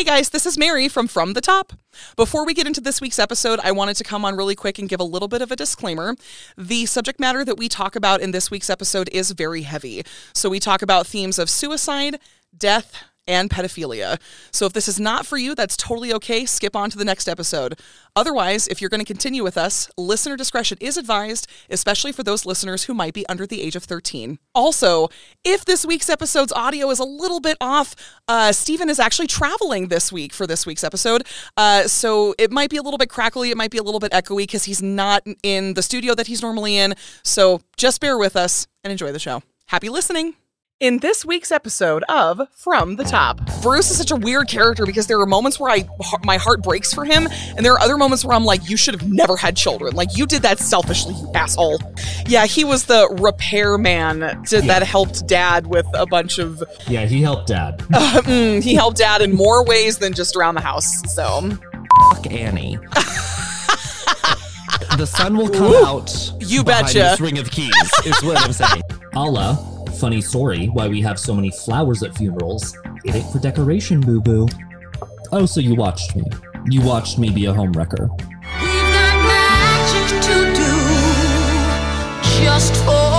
Hey guys, this is Mary from From the Top. Before we get into this week's episode, I wanted to come on really quick and give a little bit of a disclaimer. The subject matter that we talk about in this week's episode is very heavy. So we talk about themes of suicide, death, and pedophilia. So if this is not for you, that's totally okay. Skip on to the next episode. Otherwise, if you're going to continue with us, listener discretion is advised, especially for those listeners who might be under the age of 13. Also, if this week's episode's audio is a little bit off, uh, Stephen is actually traveling this week for this week's episode. Uh, so it might be a little bit crackly, it might be a little bit echoey because he's not in the studio that he's normally in. So just bear with us and enjoy the show. Happy listening. In this week's episode of From the Top, Bruce is such a weird character because there are moments where I my heart breaks for him, and there are other moments where I'm like, you should have never had children. Like you did that selfishly, you asshole. Yeah, he was the repairman to, that helped Dad with a bunch of. Yeah, he helped Dad. Uh, mm, he helped Dad in more ways than just around the house. So Fuck Annie. the sun will come Ooh, out. you behind betcha. This ring of keys is what I'm saying. Allah, funny story why we have so many flowers at funerals. It ain't for decoration, boo boo. Oh, so you watched me. You watched me be a homewrecker. We've got magic to do just for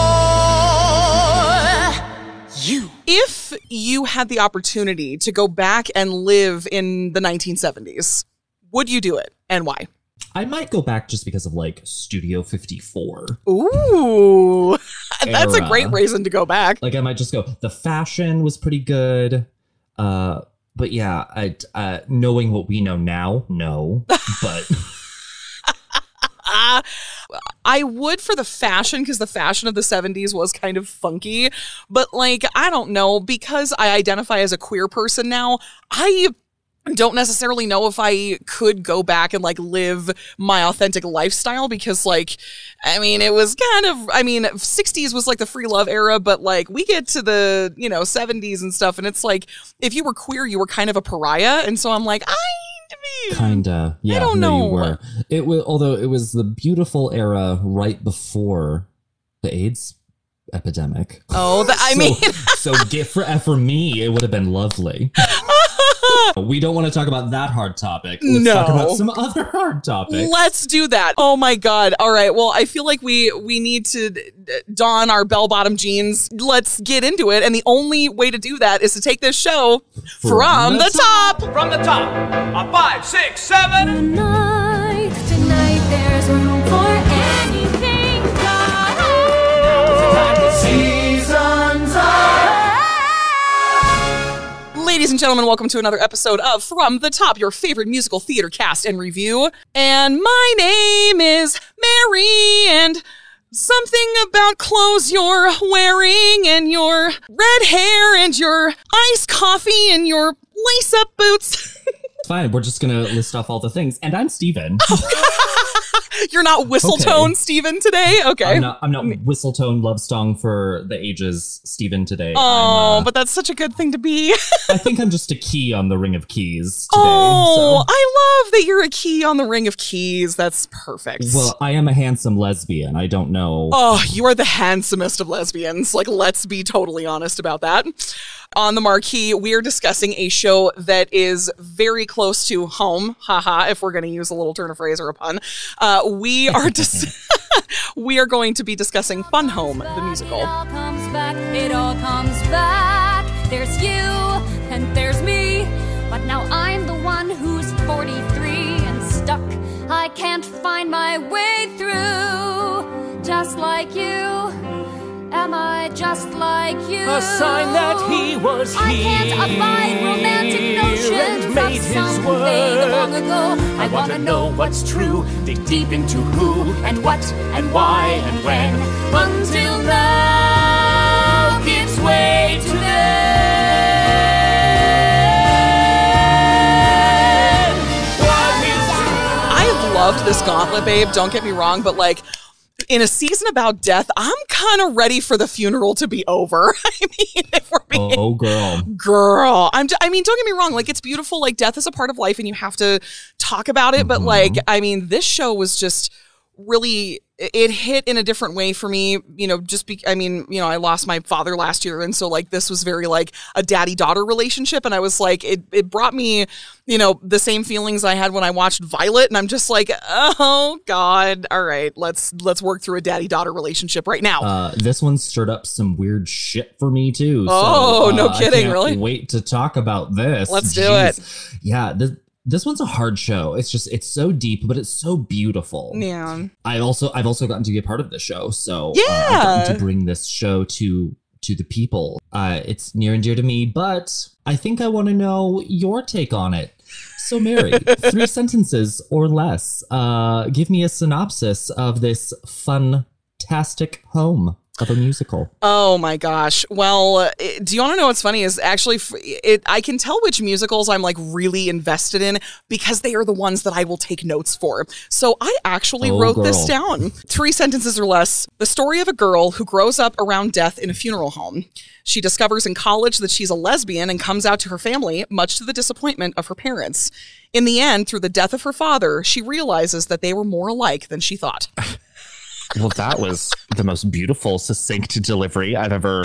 you. if you had the opportunity to go back and live in the 1970s, would you do it, and why? I might go back just because of like Studio 54. Ooh, that's a great reason to go back. Like I might just go. The fashion was pretty good. Uh, but yeah, I uh, knowing what we know now, no. But I would for the fashion because the fashion of the 70s was kind of funky. But, like, I don't know, because I identify as a queer person now, I don't necessarily know if I could go back and like live my authentic lifestyle because like I mean it was kind of I mean 60s was like the free love era but like we get to the you know 70s and stuff and it's like if you were queer you were kind of a pariah and so I'm like I kinda, yeah. I don't know. You were. It was although it was the beautiful era right before the AIDS epidemic. Oh, the, I So- mean so get for eh, for me, it would have been lovely. we don't want to talk about that hard topic. Let's talk about some other hard topics. Let's do that. Oh my god. All right. Well, I feel like we we need to don our bell-bottom jeans. Let's get into it. And the only way to do that is to take this show from, the, top. From the top, a five, six, seven. Ladies and gentlemen, welcome to another episode of From the Top, your favorite musical theater cast and review. And my name is Mary and Something about clothes you're wearing and your red hair and your iced coffee and your lace up boots. Fine, we're just gonna list off all the things. And I'm Steven. Oh, You're not whistle Okay. tone Steven today? Okay. I'm not I'm not whistle-tone love song for the ages, Steven today. oh, uh, but that's such a good thing to be. I think I'm just a key on the ring of keys today. oh, so. I love that you're a key on the ring of keys. That's perfect. Well, I am a handsome lesbian. I don't know. Oh, you are the handsomest of lesbians. Like, let's be totally honest about that. On the marquee, we are discussing a show that is very close to home. Haha, if we're going to use a little turn of phrase or a pun. Uh, we are dis- we are going to be discussing Fun Home, the musical. It all comes back, it all comes back. There's you and there's me. But now I'm the one who's 43 and stuck. I can't find my way through. Just like you. Am I just like you? A sign that he was I here can't abide romantic notions and made of his something word. long ago. I want to know what's true, dig deep into who and what and why and when. until now gives way to then. What is true? I've loved this gauntlet, babe. Don't get me wrong, but like in a season about death, I'm kind of ready for the funeral to be over. I mean, if we're being Oh, girl. girl, I'm. I mean, don't get me wrong. Like it's beautiful. Like death is a part of life, and you have to talk about it. But mm-hmm. like, I mean, this show was just really it hit in a different way for me you know just be i mean you know i lost my father last year and so like this was very like a daddy daughter relationship and i was like it, it brought me you know the same feelings i had when i watched violet and i'm just like oh god all right let's let's work through a daddy daughter relationship right now Uh, this one stirred up some weird shit for me too. so, Oh, no uh, kidding, really? Wait to talk about this. Let's do it Yeah, this this one's a hard show. It's just it's so deep, but it's so beautiful. yeah I also I've also gotten to be a part of this show, so uh, I've Yeah. gotten to bring this show to to the people. Uh, it's near and dear to me, but I think I want to know your take on it. So, Mary, three sentences or less. Uh, give me a synopsis of this fantastic home of a musical. Oh my gosh. Well, it- do you want to know what's funny? Is actually, it. I can tell which musicals I'm like really invested in because they are the ones that I will take notes for. So I actually Oh, wrote this down. Three sentences or less. The story of a girl who grows up around death in a funeral home. She discovers in college that she's a lesbian and comes out to her family, much to the disappointment of her parents. In the end, through the death of her father, she realizes that they were more alike than she thought. Well, that was the most beautiful, succinct delivery I've ever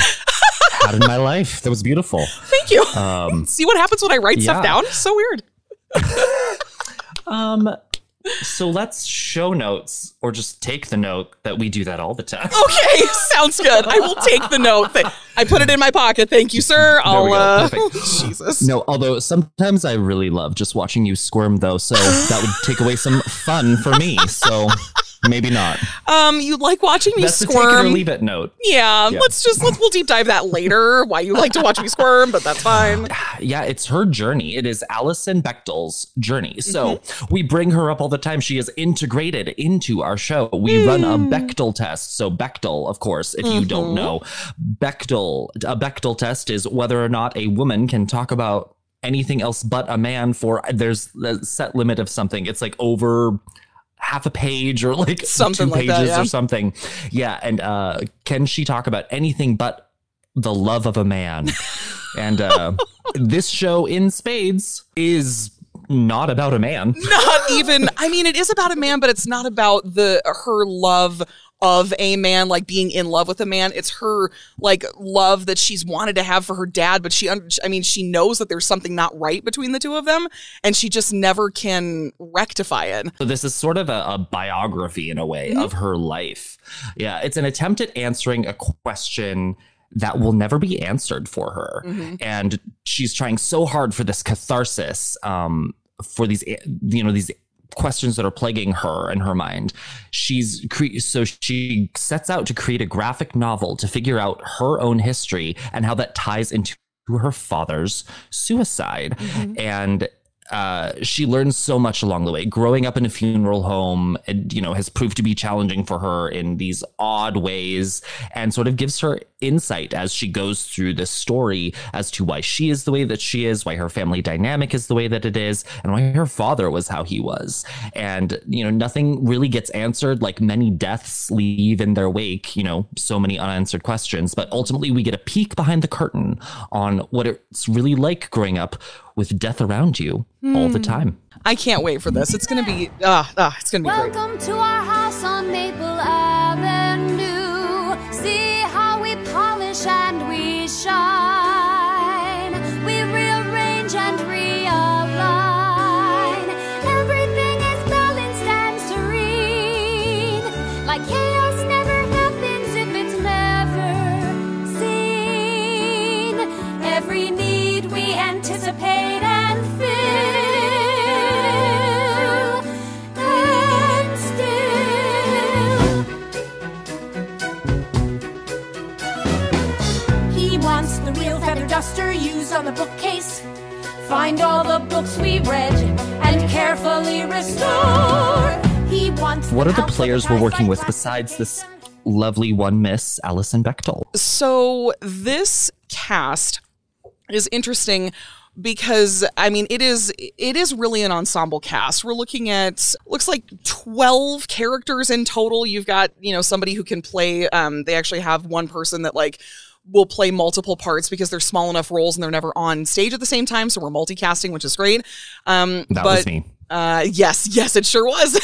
had in my life. That was beautiful. Thank you. Um, See what happens when I write stuff yeah. down? So weird. um, so let's show notes or just take the note that we do that all the time. Okay, sounds good. I will take the note. Th- I put it in my pocket. Thank you, sir. I'll. we go. Uh, Perfect. Jesus. No, although sometimes I really love just watching you squirm, though, so that would take away some fun for me. So maybe not. Um, you like watching me That's the take it or squirm? leave it note. Yeah, let's just let's we'll deep dive that later. Why you like to watch me squirm, but that's fine. Yeah, it's her journey. It is Alison Bechdel's journey. So Mm-hmm. we bring her up all the time. She is integrated into our show. We run a. Bechdel test. So Bechdel, of course, if you don't Mm-hmm. know, Bechdel, a Bechdel test is whether or not a woman can talk about anything else but a man for there's a set limit of something. It's like over half a page or like Something two like pages that, yeah. or something. Yeah, and uh can she talk about anything but the love of a man? and uh this show in spades is not about a man. Not even. I mean, it is about a man, but it's not about the her love of a man, like being in love with a man. It's her like love that she's wanted to have for her dad, but she, I mean, she knows that there's something not right between the two of them, and she just never can rectify it. So this is sort of a, a biography in a way of her life. Yeah, it's an attempt at answering a question that will never be answered for her, and she's trying so hard for this catharsis, um, for these you know these questions that are plaguing her and her mind. She's cre- so she sets out to create a graphic novel to figure out her own history and how that ties into her father's suicide. Mm-hmm. And uh, she learns so much along the way. Growing up in a funeral home, you know, has proved to be challenging for her in these odd ways, and sort of gives her insight as she goes through this story as to why she is the way that she is, why her family dynamic is the way that it is, and why her father was how he was. And you know, nothing really gets answered. Like many deaths leave in their wake, you know, so many unanswered questions. But ultimately, we get a peek behind the curtain on what it's really like growing up with death around you all the time. I can't wait for this. It's gonna be, ah, ah, it's gonna be great. Welcome to our house on Maple Avenue. On the bookcase. Find all the books we read and carefully restore. He wants What are the players we're working with besides this lovely one Miss Alison Bechdel? So this cast is interesting because I mean it is it is really an ensemble cast. We're looking at looks like 12 characters in total. You've got, you know, somebody who can play um they actually have one person that like will play multiple parts because they're small enough roles and they're never on stage at the same time, so we're multicasting, which is great. Um That but was me. Uh, yes, yes, it sure was.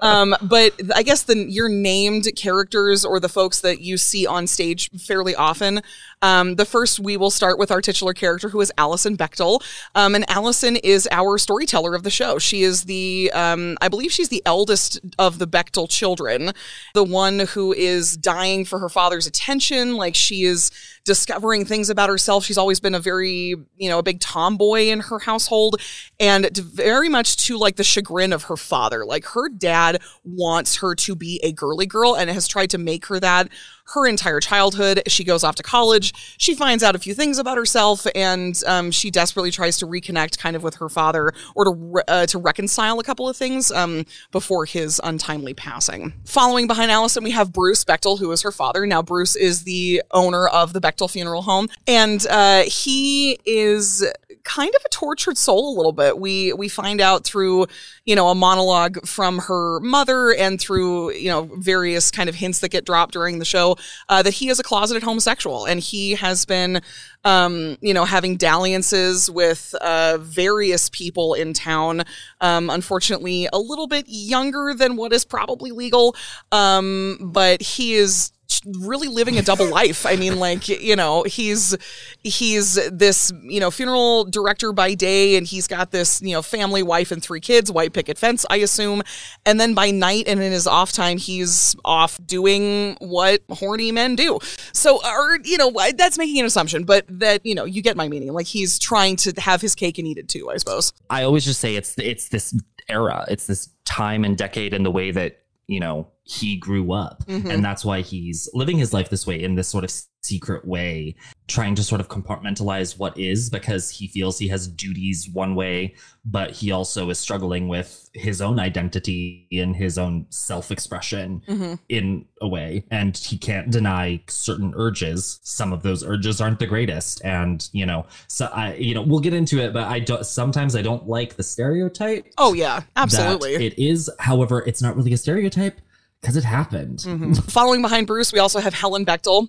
um, but I guess the your named characters or the folks that you see on stage fairly often. Um, the first, we will start with our titular character, who is Alison Bechdel. Um, and Allison is our storyteller of the show. She is the, um, I believe she's the eldest of the Bechdel children, the one who is dying for her father's attention. Like she is discovering things about herself. She's always been a very, you know, a big tomboy in her household and very much to like the chagrin of her father. Like her dad wants her to be a girly girl and has tried to make her that her entire childhood. She goes off to college. She finds out a few things about herself, and um, she desperately tries to reconnect, kind of, with her father or to re- uh, to reconcile a couple of things um, before his untimely passing. Following behind Allison, we have Bruce Bechdel, who is her father. Now, Bruce is the owner of the Bechdel Funeral Home, and uh, he is kind of a tortured soul a little bit. We we find out through you know a monologue from her mother and through you know various kind of hints that get dropped during the show uh, that he is a closeted homosexual and he has been um, you know having dalliances with uh, various people in town. Um, unfortunately, a little bit younger than what is probably legal, um, but he is really living a double life. I mean, like, you know, he's he's this, you know, funeral director by day and he's got this, you know, family, wife and three kids, white picket fence, I assume. And then by night and in his off time, he's off doing what horny men do. So or, you know, that's making an assumption, but that, you know, you get my meaning. Like he's trying to have his cake and eat it too, I suppose. I always just say it's it's this era, it's this time and decade and the way that, you know, he grew up. Mhm. And that's why he's living his life this way in this sort of secret way, trying to sort of compartmentalize what is because he feels he has duties one way, but he also is struggling with his own identity and his own self expression Mhm. in a way. And he can't deny certain urges. Some of those urges aren't the greatest. And, you know, so I, you know, we'll get into it, but I don't, sometimes I don't like the stereotype Oh yeah, absolutely. it is. However, it's not really a stereotype because it happened. Mhm. Following behind Bruce, we also have Helen Bechdel.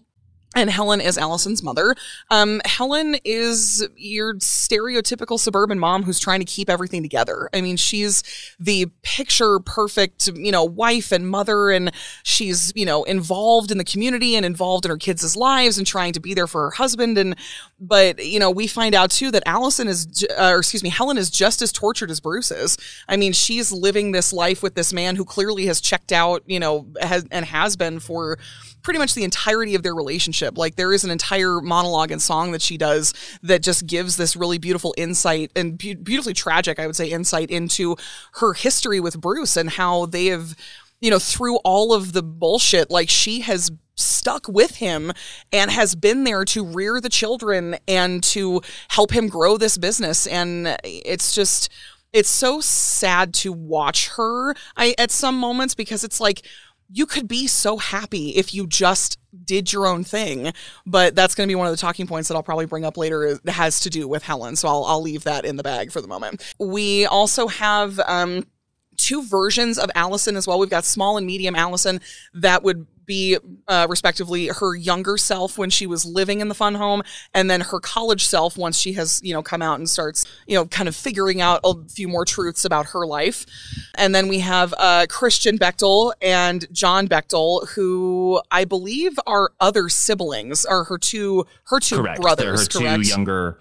And Helen is Allison's mother. Um, Helen is your stereotypical suburban mom who's trying to keep everything together. I mean, she's the picture perfect, you know, wife and mother, and she's, you know, involved in the community and involved in her kids' lives and trying to be there for her husband. And, but, you know, we find out too that Allison is, uh, or excuse me, Helen is just as tortured as Bruce is. I mean, she's living this life with this man who clearly has checked out, you know, has, and has been for pretty much the entirety of their relationship. Like there is an entire monologue and song that she does that just gives this really beautiful insight and be- beautifully tragic, I would say, insight into her history with Bruce and how they have, you know, through all of the bullshit, like she has stuck with him and has been there to rear the children and to help him grow this business and it's just it's so sad to watch her I at some moments because it's like you could be so happy if you just did your own thing but that's going to be one of the talking points that I'll probably bring up later it has to do with Helen so I'll I'll leave that in the bag for the moment we also have um two versions of Allison as well. We've got small and medium Allison that would be uh, respectively her younger self when she was living in the fun home and then her college self once she has you know come out and starts you know kind of figuring out a few more truths about her life and then we have uh, christian bechdel and john bechdel who i believe are other siblings are her two her two correct. brothers They're her correct two younger,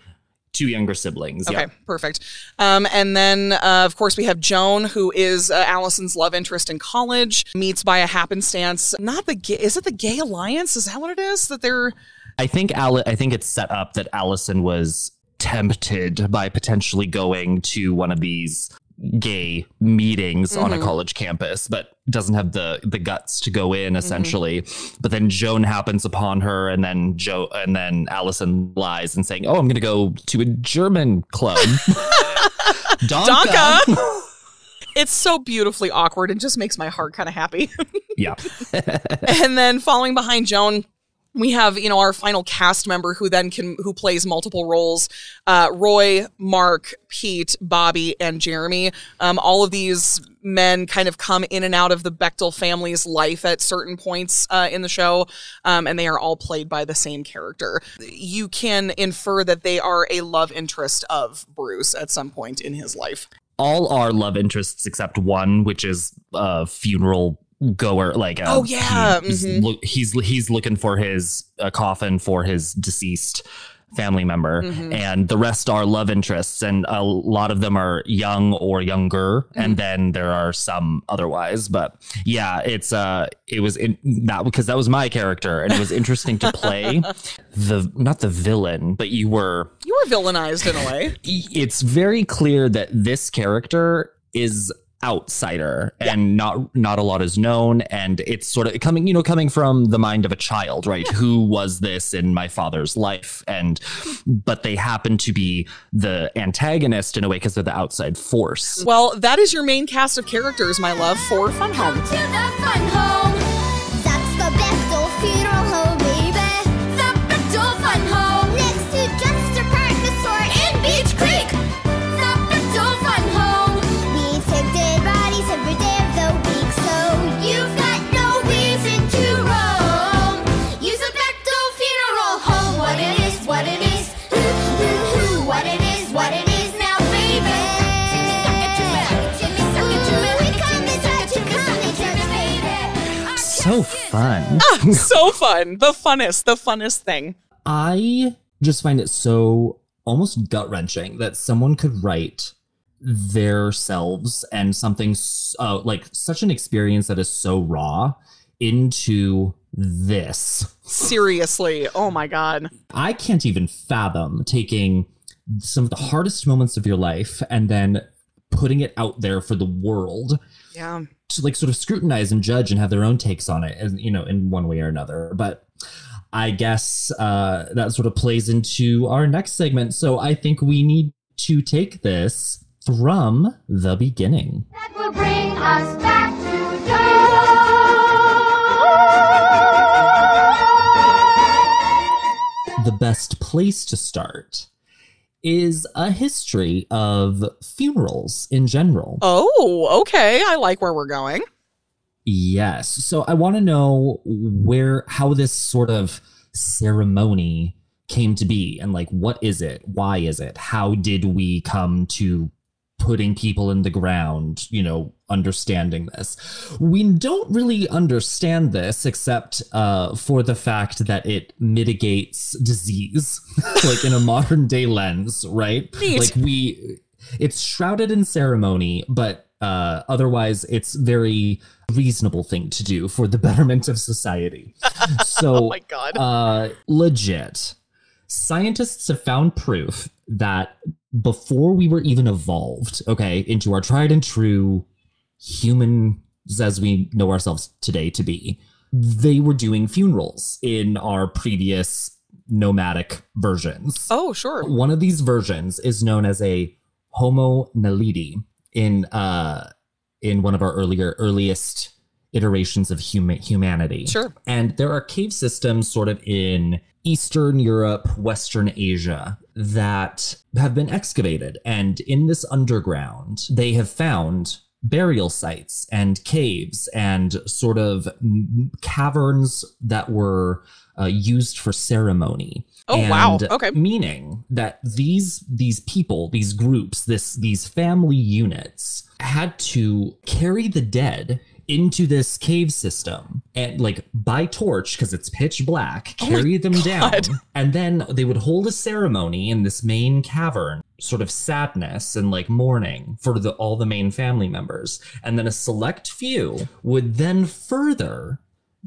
two younger siblings. Okay, Yeah. perfect. Um, and then, uh, of course, we have Joan, who is uh, Allison's love interest in college, meets by a happenstance. Not the gay, is it the Gay Alliance? Is that what it is? That they're I think I think it's set up that Allison was tempted by potentially going to one of these gay meetings on a Mhm. college campus but doesn't have the the guts to go Mm-hmm. in essentially but then joan happens upon her and then joe and then allison lies and saying oh i'm gonna go to a german club Donka. Donka. it's so beautifully awkward and just makes my heart kind of happy. yeah and then following behind Joan, we have you know our final cast member who then can who plays multiple roles uh, roy mark pete bobby and jeremy um, all of these men kind of come in and out of the Bechdel family's life at certain points uh, in the show, um, and they are all played by the same character. You can infer that they are a love interest of Bruce at some point in his life. All are love interests except one, which is a funeral goer. Like, uh, Oh, yeah, he's, mhm. loo- he's he's looking for his uh, coffin for his deceased family member, Mhm. and the rest are love interests, and a lot of them are young or younger, Mm-hmm. and then there are some otherwise. But yeah, it's uh, it was in that because that was my character, and it was interesting to play the not the villain, but you were You were villainized in a way. it's very clear that this character is outsider and not not a lot is known. And it's sort of coming you know coming from the mind of a child right? Who was this in my father's life? And but they happen to be the antagonist in a way because they're the outside force. Well, that is your main cast of characters, my love, for Fun Home. So fun so fun. The funnest, the funnest thing. I just find it so almost gut wrenching that someone could write their selves and something uh, like such an experience that is so raw into this. Seriously. Oh my God. I can't even fathom taking some of the hardest moments of your life and then putting it out there for the world Yeah. to like sort of scrutinize and judge and have their own takes on it, and you know, in one way or another. But I guess uh, that sort of plays into our next segment. So I think we need to take this from the beginning. That will bring us back to The best place to start is a history of funerals in general. Oh, okay. I like where we're going. Yes. So I want to know where how this sort of ceremony came to be and like what is it? Why is it? How did we come to putting people in the ground, you know, understanding this? We don't really understand this except uh for the fact that it mitigates disease like in a modern day lens, right? Neat. Like we it's shrouded in ceremony, but uh, otherwise it's very reasonable thing to do for the betterment of society. So, Oh my God. uh, legit. Scientists have found proof that before we were even evolved, okay, into our tried and true humans as we know ourselves today to be, they were doing funerals in our previous nomadic versions. Oh, sure. One of these versions is known as a Homo naledi in uh in one of our earlier earliest iterations of huma- humanity. Sure. And there are cave systems sort of in Eastern Europe, Western Asia that have been excavated. And in this underground, they have found burial sites and caves and sort of caverns that were uh, used for ceremony. Oh, wow. Okay. Meaning that these these people, these groups, this these family units had to carry the dead into this cave system and like by torch because it's pitch black oh carry them down. And then they would hold a ceremony in this main cavern sort of sadness and like mourning for the all the main family members. And then a select few would then further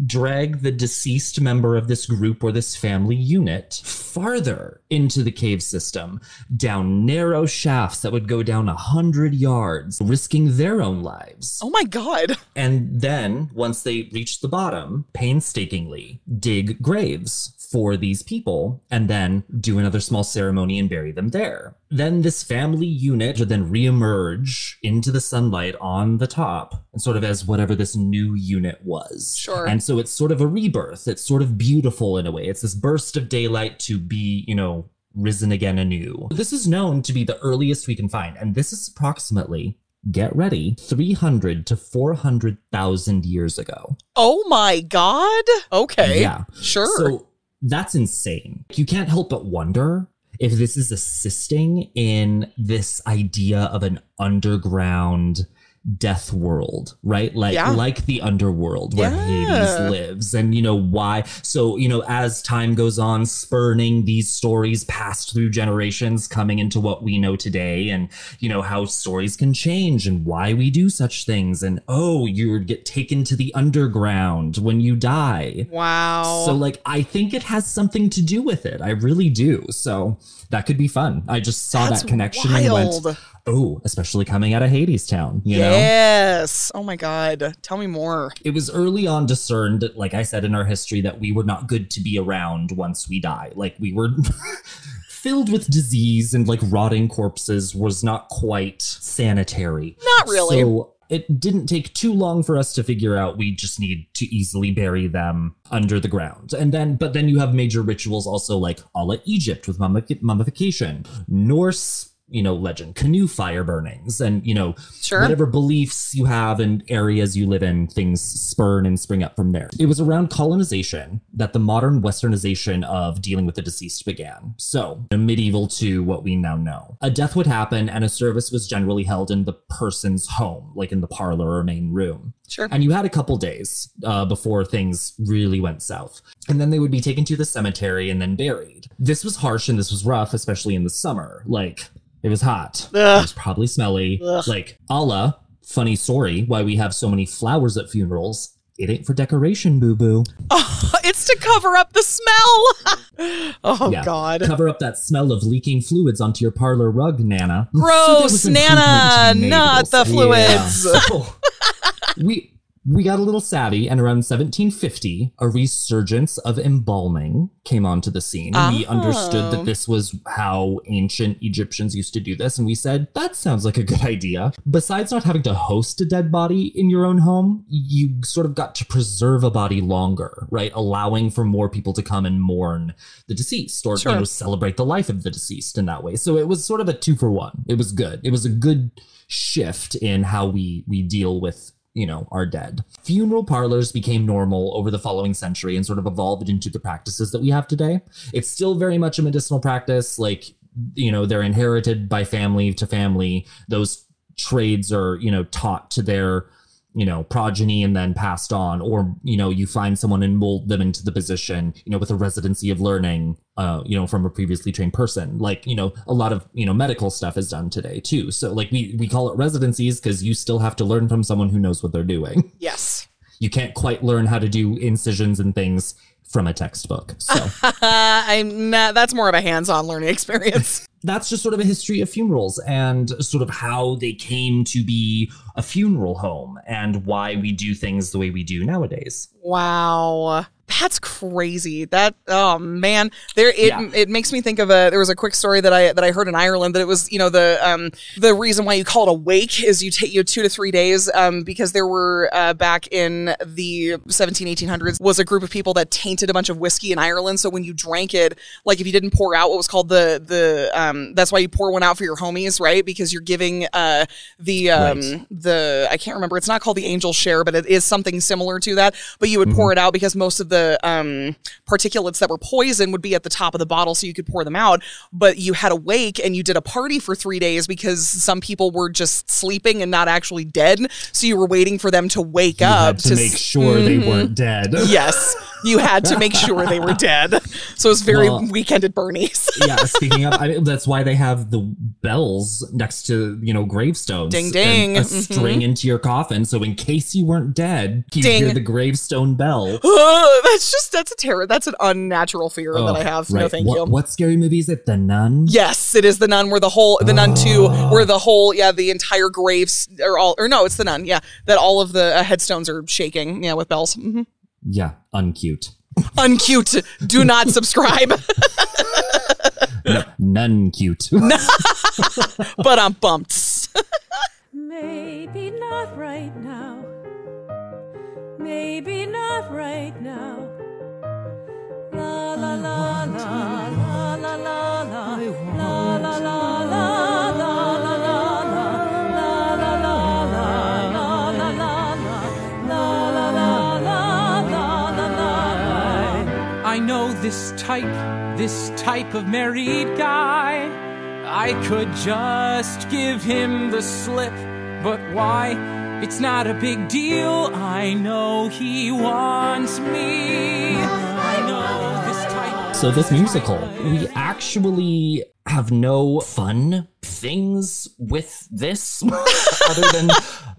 drag the deceased member of this group or this family unit farther into the cave system, down narrow shafts that would go down a hundred yards, risking their own lives. Oh my God. And then, once they reach the bottom, painstakingly dig graves for these people and then do another small ceremony and bury them there. Then this family unit would then reemerge into the sunlight on the top and sort of as whatever this new unit was. Sure. And so it's sort of a rebirth. It's sort of beautiful in a way. It's this burst of daylight to be, you know, risen again anew. This is known to be the earliest we can find, and this is approximately get ready, 300 to 400,000 years ago. Oh my god. Okay. Yeah. Sure. So that's insane. You can't help but wonder if this is assisting in this idea of an underground death world, right? Like Yeah. like the underworld where Yeah. Hades lives. And you know why? So, you know, as time goes on, spurning these stories passed through generations coming into what we know today and you know how stories can change and why we do such things and oh, you would get taken to the underground when you die. wow. So like I think it has something to do with it. I really do. So that could be fun. I just saw That's that connection and went, "Oh, especially coming out of Hadestown." You know, yes. Oh my god. Tell me more. it was early on discerned, like I said in our history, that we were not good to be around once we die. Like we were. Filled with disease and like rotting corpses was not quite sanitary. Not really. So it didn't take too long for us to figure out we just need to easily bury them under the ground. And then, but then you have major rituals also like a la Egypt with mummification, Norse, you know, legend, canoe fire burnings, and, you know, Sure. whatever beliefs you have and areas you live in, things spurn and spring up from there. It was around colonization that the modern westernization of dealing with the deceased began. So, medieval to what we now know. A death would happen and a service was generally held in the person's home, like in the parlor or main room. Sure. And you had a couple days uh, before things really went south. And then they would be taken to the cemetery and then buried. This was harsh and this was rough, especially in the summer. Like, it was hot. It was probably smelly. Like, Allah, funny story, why we have so many flowers at funerals. It ain't for decoration, boo boo. it's to cover up the smell. oh Yeah. god. Cover up that smell of leaking fluids onto your parlor rug, Nana. Gross, Nana, to be made, not the fluids. Yeah. So, we we got a little savvy, and around 1750, a resurgence of embalming came onto the scene. We Oh. understood that this was how ancient Egyptians used to do this, and we said that sounds like a good idea. Besides not having to host a dead body in your own home, you sort of got to preserve a body longer, right? Allowing for more people to come and mourn the deceased, or Sure. you know, celebrate the life of the deceased in that way. So it was sort of a two for one. It was good. It was a good shift in how we we deal with you know are dead. Funeral parlors became normal over the following century and sort of evolved into the practices that we have today. It's still very much a medicinal practice, like you know they're inherited by family to family. Those trades are you know taught to their you know progeny and then passed on or you know you find someone and mold them into the position you know with a residency of learning uh you know from a previously trained person like you know a lot of you know medical stuff is done today too so like we we call it residencies because you still have to learn from someone who knows what they're doing Yes. you can't quite learn how to do incisions and things from a textbook so I'm not, that's more of a hands-on learning experience. That's just sort of a history of funerals and sort of how they came to be a funeral home and why we do things the way we do nowadays. Wow. That's crazy. That oh man, there it Yeah. it makes me think of a there was a quick story that I that I heard in Ireland that it was you know the um the reason why you call it a wake is you take you know, two to three days um because there were uh, back in the 17 1800s was a group of people that tainted a bunch of whiskey in Ireland so when you drank it like if you didn't pour out what was called the the um that's why you pour one out for your homies right because you're giving uh the um Right. the I can't remember. It's not called the angel share, but it is something similar to that. But you would pour it out because most of the um, particulates that were poison would be at the top of the bottle, so you could pour them out. But you had a wake and you did a party for three days because some people were just sleeping and not actually dead. So you were waiting for them to wake You up had to, make s- sure they weren't dead. Yes, you had to make sure they were dead. So it was very Well- weekend at Bernie's. yeah, speaking of, I mean, that's why they have the bells next to you know gravestones. Ding, and ding. a Mhm. string into your coffin, so in case you weren't dead, you Ding. hear the gravestone bell. that's just that's a terror. That's an unnatural fear that I Oh, have. No, thank what, you. What scary movie is it? The Nun. Yes, it is the nun where the whole the nun two Oh. where the whole yeah the entire graves are all or no it's the nun yeah that all of the uh, headstones are shaking yeah with bells hmm Yeah, uncute. uncute do not subscribe no, none cute. but I'm bumped. Maybe not right now. Maybe not right now. La la la la la la la la la la la la la. I know this type this type of married guy. I could just give him the slip, but why? It's not a big deal. I know he wants me. So this musical, we actually have no fun things with this other than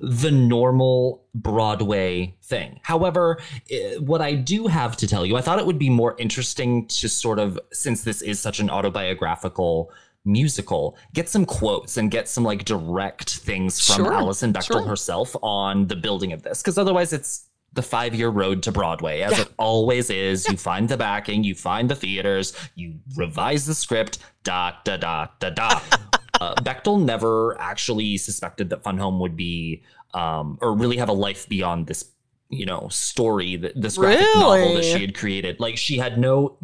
the normal Broadway thing. However, eh, what I do have to tell you, I thought it would be more interesting to sort of, since this is such an autobiographical musical, get some quotes and get some like direct things from Sure, Alison Bechdel sure. herself on the building of this. Because otherwise, it's the five year road to Broadway, as it always is. You find the backing, you find the theaters, you revise the script, da da da da da. uh, Bechdel never actually suspected that Fun Home would be, um, or really have a life beyond this, you know, story, that this graphic novel that she had created. Like she had no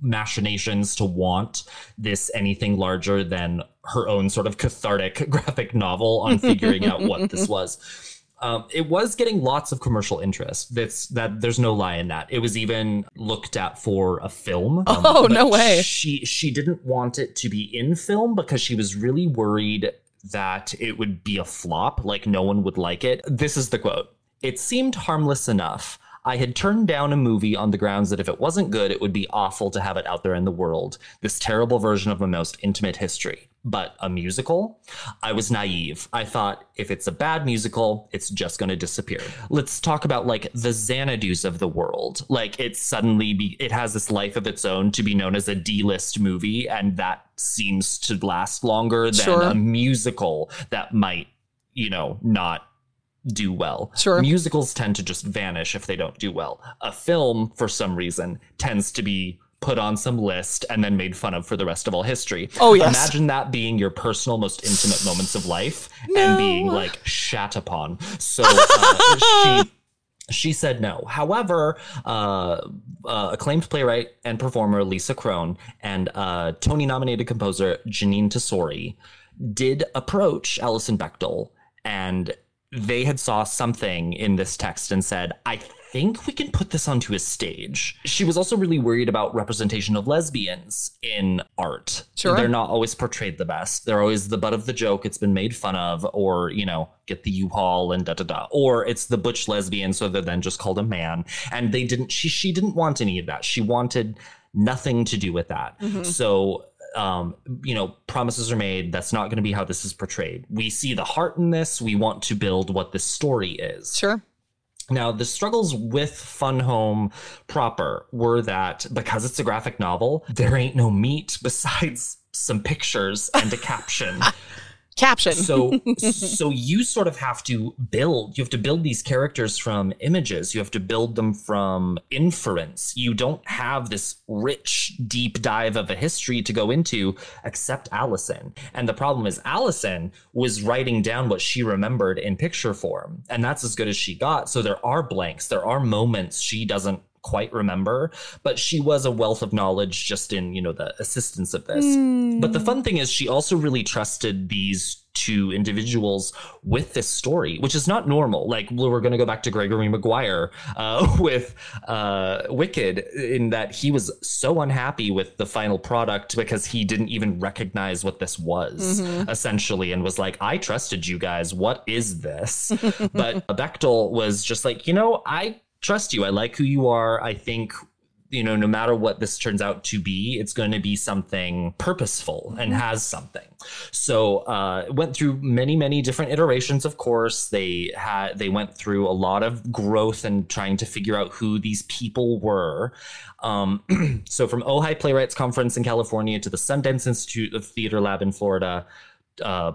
machinations to want this anything larger than her own sort of cathartic graphic novel on figuring out what this was. Um, it was getting lots of commercial interest. That's that. There's no lie in that. It was even looked at for a film. Um, Oh, no way. She she didn't want it to be in film because she was really worried that it would be a flop. Like no one would like it. This is the quote. It seemed harmless enough. I had turned down a movie on the grounds that if it wasn't good, it would be awful to have it out there in the world. This terrible version of my most intimate history. But a musical? I was naive. I thought if it's a bad musical, it's just going to disappear. Let's talk about like the Xanadu's of the world. Like it suddenly be, it has this life of its own to be known as a D-list movie, and that seems to last longer than Sure. a musical that might, you know, not do well. Sure. Musicals tend to just vanish if they don't do well. A film, for some reason, tends to be put on some list and then made fun of for the rest of all history. Oh, yes. Imagine that being your personal, most intimate moments of life and being like shat upon. So uh, she she said no. However, uh, uh, acclaimed playwright and performer Lisa Kron and uh, Tony nominated composer Jeanine Tesori did approach Alison Bechdel and they had saw something in this text and said, I think we can put this onto a stage. She was also really worried about representation of lesbians in art. Sure. They're not always portrayed the best. They're always the butt of the joke. It's been made fun of, or, you know, get the U-Haul and da da da. Or it's the butch lesbian, so they're then just called a man. And they didn't she she didn't want any of that. She wanted nothing to do with that. So um, you know, promises are made. That's not going to be how this is portrayed. We see the heart in this. We want to build what this story is. Sure. Now, the struggles with Fun Home proper were that because it's a graphic novel, there ain't no meat besides some pictures and a caption. Caption. So, so you sort of have to build. You have to build these characters from images. You have to build them from inference. You don't have this rich, deep dive of a history to go into, except Allison. And the problem is, Allison was writing down what she remembered in picture form, and that's as good as she got. So there are blanks. There are moments she doesn't quite remember but she was a wealth of knowledge just in you know the assistance of this. But the fun thing is she also really trusted these two individuals with this story which is not normal. Like we're going to go back to gregory maguire uh, with uh, wicked in that he was so unhappy with the final product because he didn't even recognize what this was essentially and was like i trusted you guys. What is this? But bechdel was just like you know i trust you. I like who you are. I think you know no matter what this turns out to be it's going to be something purposeful and has something. So uh went through many many different iterations of course. They had they went through a lot of growth and trying to figure out who these people were. Um so from ojai playwrights conference in california to the sundance institute of theater lab in florida uh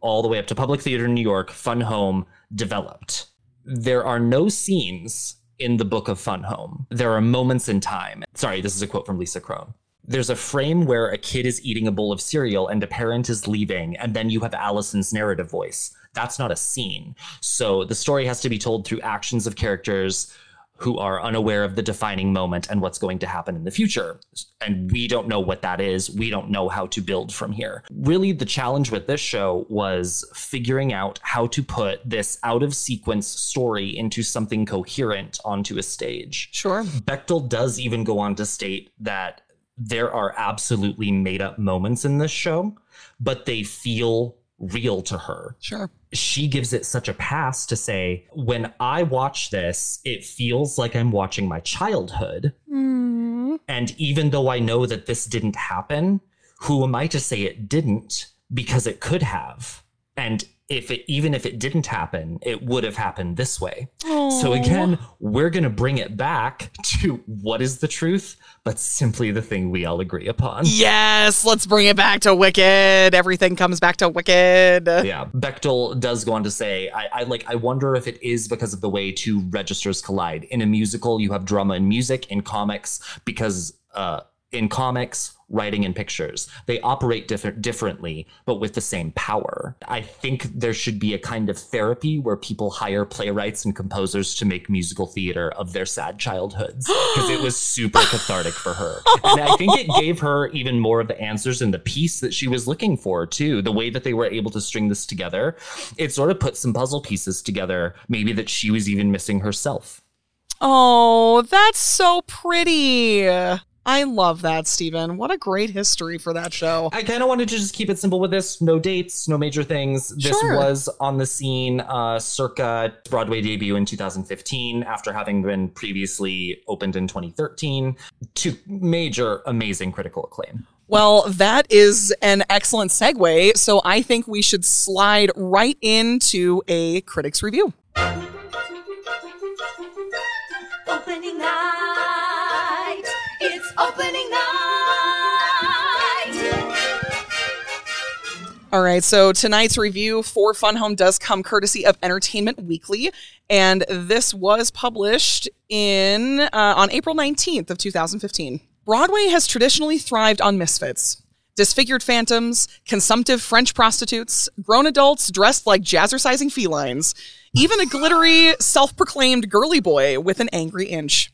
all the way up to public theater in new york fun home developed. There are no scenes in the book of Fun Home. There are moments in time. Sorry, this is a quote from Lisa Kron. There's a frame where a kid is eating a bowl of cereal and a parent is leaving, and then you have Allison's narrative voice. That's not a scene. So the story has to be told through actions of characters who are unaware of the defining moment and what's going to happen in the future. And we don't know what that is. We don't know how to build from here. Really, the challenge with this show was figuring out how to put this out of sequence story into something coherent onto a stage. Sure. Bechdel does even go on to state that there are absolutely made up moments in this show, but they feel real to her. Sure. She gives it such a pass to say, when I watch this, it feels like I'm watching my childhood. Mm-hmm. And even though I know that this didn't happen, who am I to say it didn't? Because it could have. And if it even if it didn't happen, it would have happened this way. So again, we're gonna bring it back to what is the truth, but simply the thing we all agree upon. Yes, let's bring it back to Wicked. Everything comes back to Wicked. Yeah, Bechdel does go on to say, I, I like. I wonder if it is because of the way two registers collide. In a musical, you have drama and music. In comics, because uh, in comics, writing and pictures, they operate different differently, but with the same power. I think there should be a kind of therapy where people hire playwrights and composers to make musical theater of their sad childhoods because it was super cathartic for her, and I think it gave her even more of the answers in the piece that she was looking for too. The way that they were able to string this together, it sort of put some puzzle pieces together, maybe that she was even missing herself. Oh, that's so pretty. I love that, Stephen. What a great history for that show. I kind of wanted to just keep it simple with this. No dates, no major things. This Sure. was on the scene uh, circa Broadway debut in 2015 after having been previously opened in 2013 to major, amazing critical acclaim. Well, that is an excellent segue. So I think we should slide right into a critic's review. All right, so tonight's review for Fun Home does come courtesy of Entertainment Weekly, and this was published in uh, on April 19th of 2015. Broadway has traditionally thrived on misfits. Disfigured phantoms, consumptive French prostitutes, grown adults dressed like jazzercising felines, even a glittery, self proclaimed girly boy with an angry inch.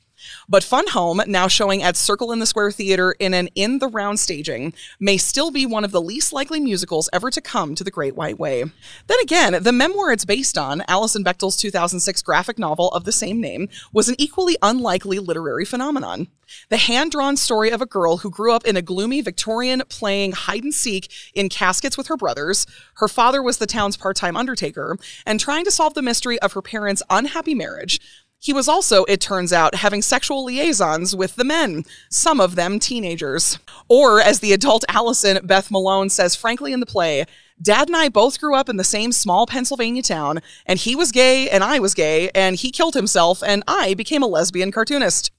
But Fun Home, now showing at Circle in the Square Theater in an in the round staging, may still be one of the least likely musicals ever to come to the Great White Way. Then again, the memoir it's based on, Alison Bechdel's 2006 graphic novel of the same name, was an equally unlikely literary phenomenon. The hand drawn story of a girl who grew up in a gloomy Victorian playing hide and seek in caskets with her brothers. Her father was the town's part time undertaker, and trying to solve the mystery of her parents' unhappy marriage. He was also, it turns out, having sexual liaisons with the men, some of them teenagers. Or, as the adult Allison Beth Malone says frankly in the play, Dad and I both grew up in the same small Pennsylvania town, and he was gay and I was gay, and he killed himself, and I became a lesbian cartoonist.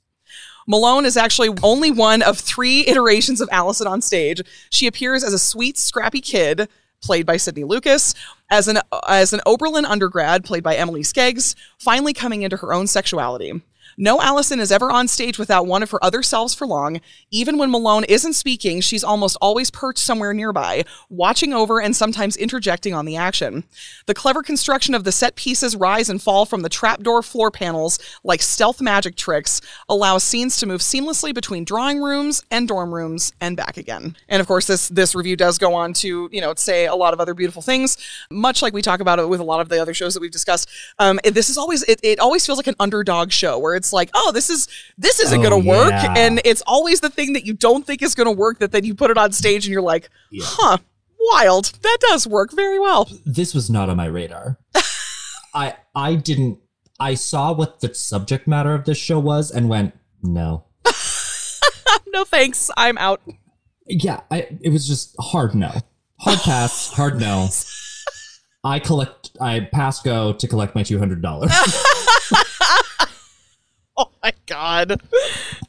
Malone is actually only one of three iterations of Allison on stage. She appears as a sweet, scrappy kid, played by Sydney Lucas, as an as an Oberlin undergrad, played by Emily Skeggs, finally coming into her own sexuality. No Allison is ever on stage without one of her other selves for long. Even when Malone isn't speaking, she's almost always perched somewhere nearby, watching over and sometimes interjecting on the action. The clever construction of the set pieces rise and fall from the trapdoor floor panels like stealth magic tricks allows scenes to move seamlessly between drawing rooms and dorm rooms and back again. And of course, this this review does go on to you know say a lot of other beautiful things, much like we talk about it with a lot of the other shows that we've discussed. Um, this is always it, it always feels like an underdog show where it's like, oh, this is this isn't Oh, going to work, yeah. and it's always the thing that you don't think is going to work that then you put it on stage and you're like, huh, wild. That does work very well. this was not on my radar. I I didn't I saw what the subject matter of this show was and went, no. no thanks, I'm out. Yeah, I it was just hard no. Hard pass, hard no. I collect I pass go to collect my two hundred dollars. Oh my god.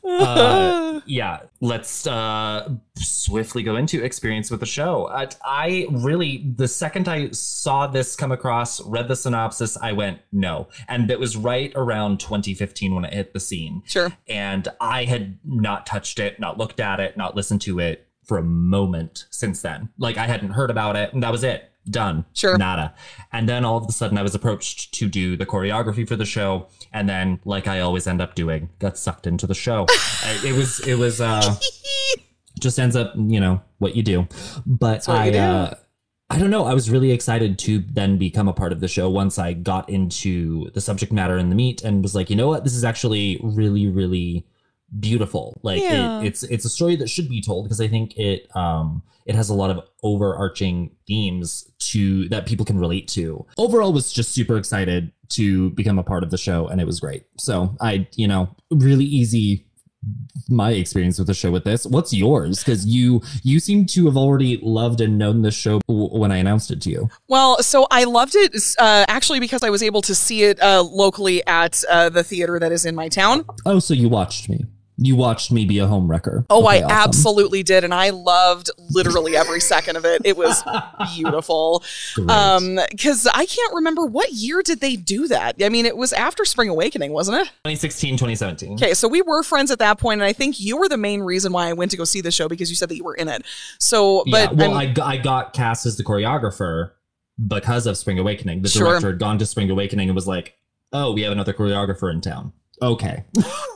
Uh, yeah, let's uh, swiftly go into experience with the show. Uh, I really, the second I saw this come across, read the synopsis, I went no, and it was right around 2015 when it hit the scene. Sure. and I had not touched it, not looked at it, not listened to it for a moment since then. Like I hadn't heard about it, and that was it. Done. Sure. Nada. And then all of a sudden I was approached to do the choreography for the show. And then, like I always end up doing, got sucked into the show. It was, it was, uh, just ends up, you know, what you do. But I, do. uh, I don't know. I was really excited to then become a part of the show once I got into the subject matter and the meat and was like, you know what? This is actually really, really beautiful. Like Yeah. it, it's it's a story that should be told because I think it um it has a lot of overarching themes to that people can relate to. Overall was just super excited to become a part of the show and it was great. So I, you know, really easy my experience with the show with this. What's yours? Because you you seem to have already loved and known this show w- when I announced it to you. Well, so I loved it uh, actually because I was able to see it uh, locally at uh, the theater that is in my town. Oh, so you watched me. You watched me be a home wrecker. Oh, Okay, I awesome. absolutely did, and I loved literally every second of it. It was beautiful. Great. Um, because I can't remember what year did they do that. I mean, it was after Spring Awakening, wasn't it? 2016, 2017. Okay, so we were friends at that point, and I think you were the main reason why I went to go see the show because you said that you were in it. So, yeah, but well, I'm- I, got, I got cast as the choreographer because of Spring Awakening. The Sure. director had gone to Spring Awakening and was like, "Oh, we have another choreographer in town." Okay,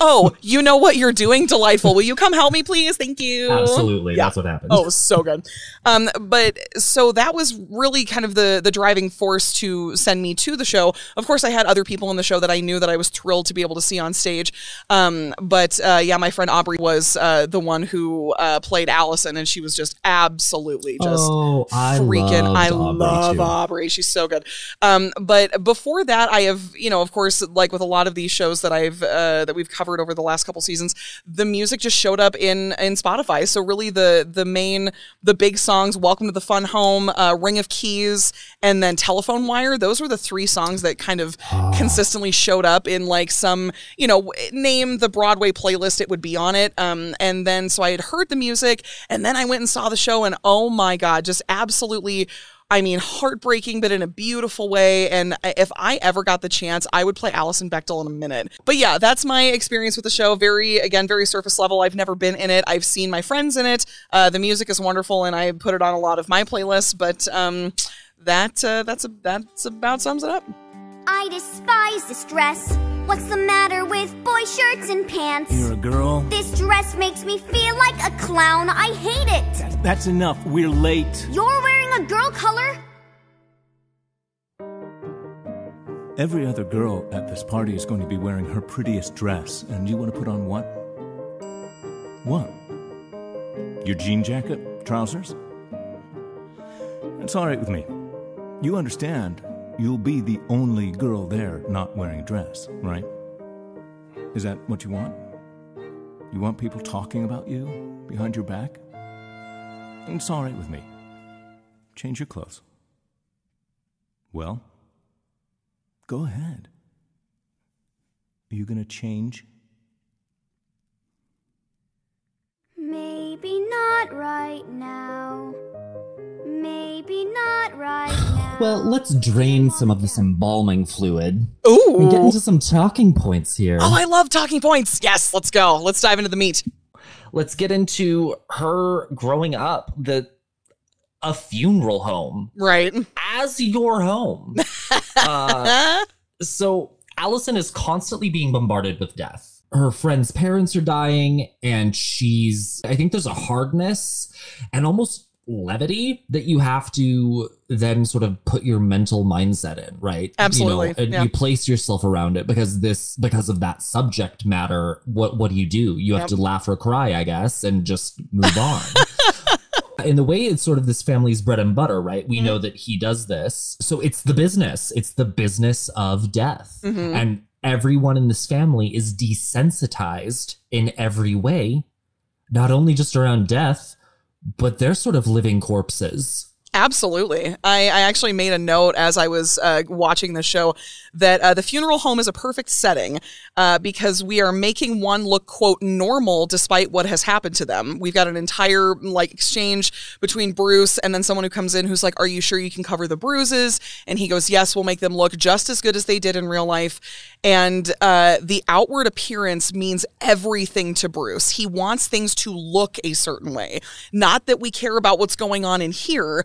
oh, you know what you're doing, delightful. Will you come help me, please? Thank you. absolutely, Yeah. that's what happened. Oh, so good. Um, but so that was really kind of the the driving force to send me to the show. Of course, I had other people in the show that I knew that I was thrilled to be able to see on stage. Um, but uh, yeah, my friend Aubrey was uh, the one who uh, played Allison, and she was just absolutely just oh, I freaking I Aubrey, love too. Aubrey. She's so good. Um, but before that, I have you know, of course, like with a lot of these shows that I've uh, that we've covered over the last couple seasons, the music just showed up in in Spotify. So really, the the main the big songs, "Welcome to the Fun Home," uh, "Ring of Keys," and then "Telephone Wire." Those were the three songs that kind of consistently showed up in like some you know name the Broadway playlist. It would be on it. Um, and then so I had heard the music, and then I went and saw the show, and oh my god, just absolutely. I mean, heartbreaking, but in a beautiful way. And if I ever got the chance, I would play Alison Bechdel in a minute. But yeah, that's my experience with the show. Very, again, very surface level. I've never been in it. I've seen my friends in it. Uh, the music is wonderful, and I put it on a lot of my playlists. But um, that uh, that's a, that's about sums it up. I despise this dress. What's the matter with boy shirts and pants? You're a girl. This dress makes me feel like a clown. I hate it. That's enough. We're late. You're wearing a girl color? Every other girl at this party is going to be wearing her prettiest dress, and you want to put on what? What? Your jean jacket? Trousers? It's all right with me. You understand, you'll be the only girl there not wearing a dress, right? Is that what you want? You want people talking about you behind your back? It's all right with me. Change your clothes. Well, go ahead. Are you going to change? Maybe not right now. Maybe not right now. Well, let's drain some of this embalming fluid and get Ooh. into some talking points here. Oh, I love talking points. Yes, let's go. Let's dive into the meat. Let's get into her growing up, the a funeral home Right. as your home. uh, so Allison is constantly being bombarded with death. her friend's parents are dying and she's i think there's a hardness and almost levity that you have to then sort of put your mental mindset in right Absolutely, you know, and yeah. you place yourself around it because this because of that subject matter what what do you do you have Yep. to laugh or cry i guess and just move on in the way it's sort of this family's bread and butter, right? We know that he does this. So it's the business. It's the business of death. Mhm. And everyone in this family is desensitized in every way, not only just around death, but they're sort of living corpses. Absolutely. I, I actually made a note as I was uh, watching the show that uh, the funeral home is a perfect setting uh, because we are making one look quote normal despite what has happened to them. We've got an entire like exchange between Bruce and then someone who comes in who's like, "Are you sure you can cover the bruises?" And he goes, "Yes, we'll make them look just as good as they did in real life." And uh, the outward appearance means everything to Bruce. He wants things to look a certain way. Not that we care about what's going on in here.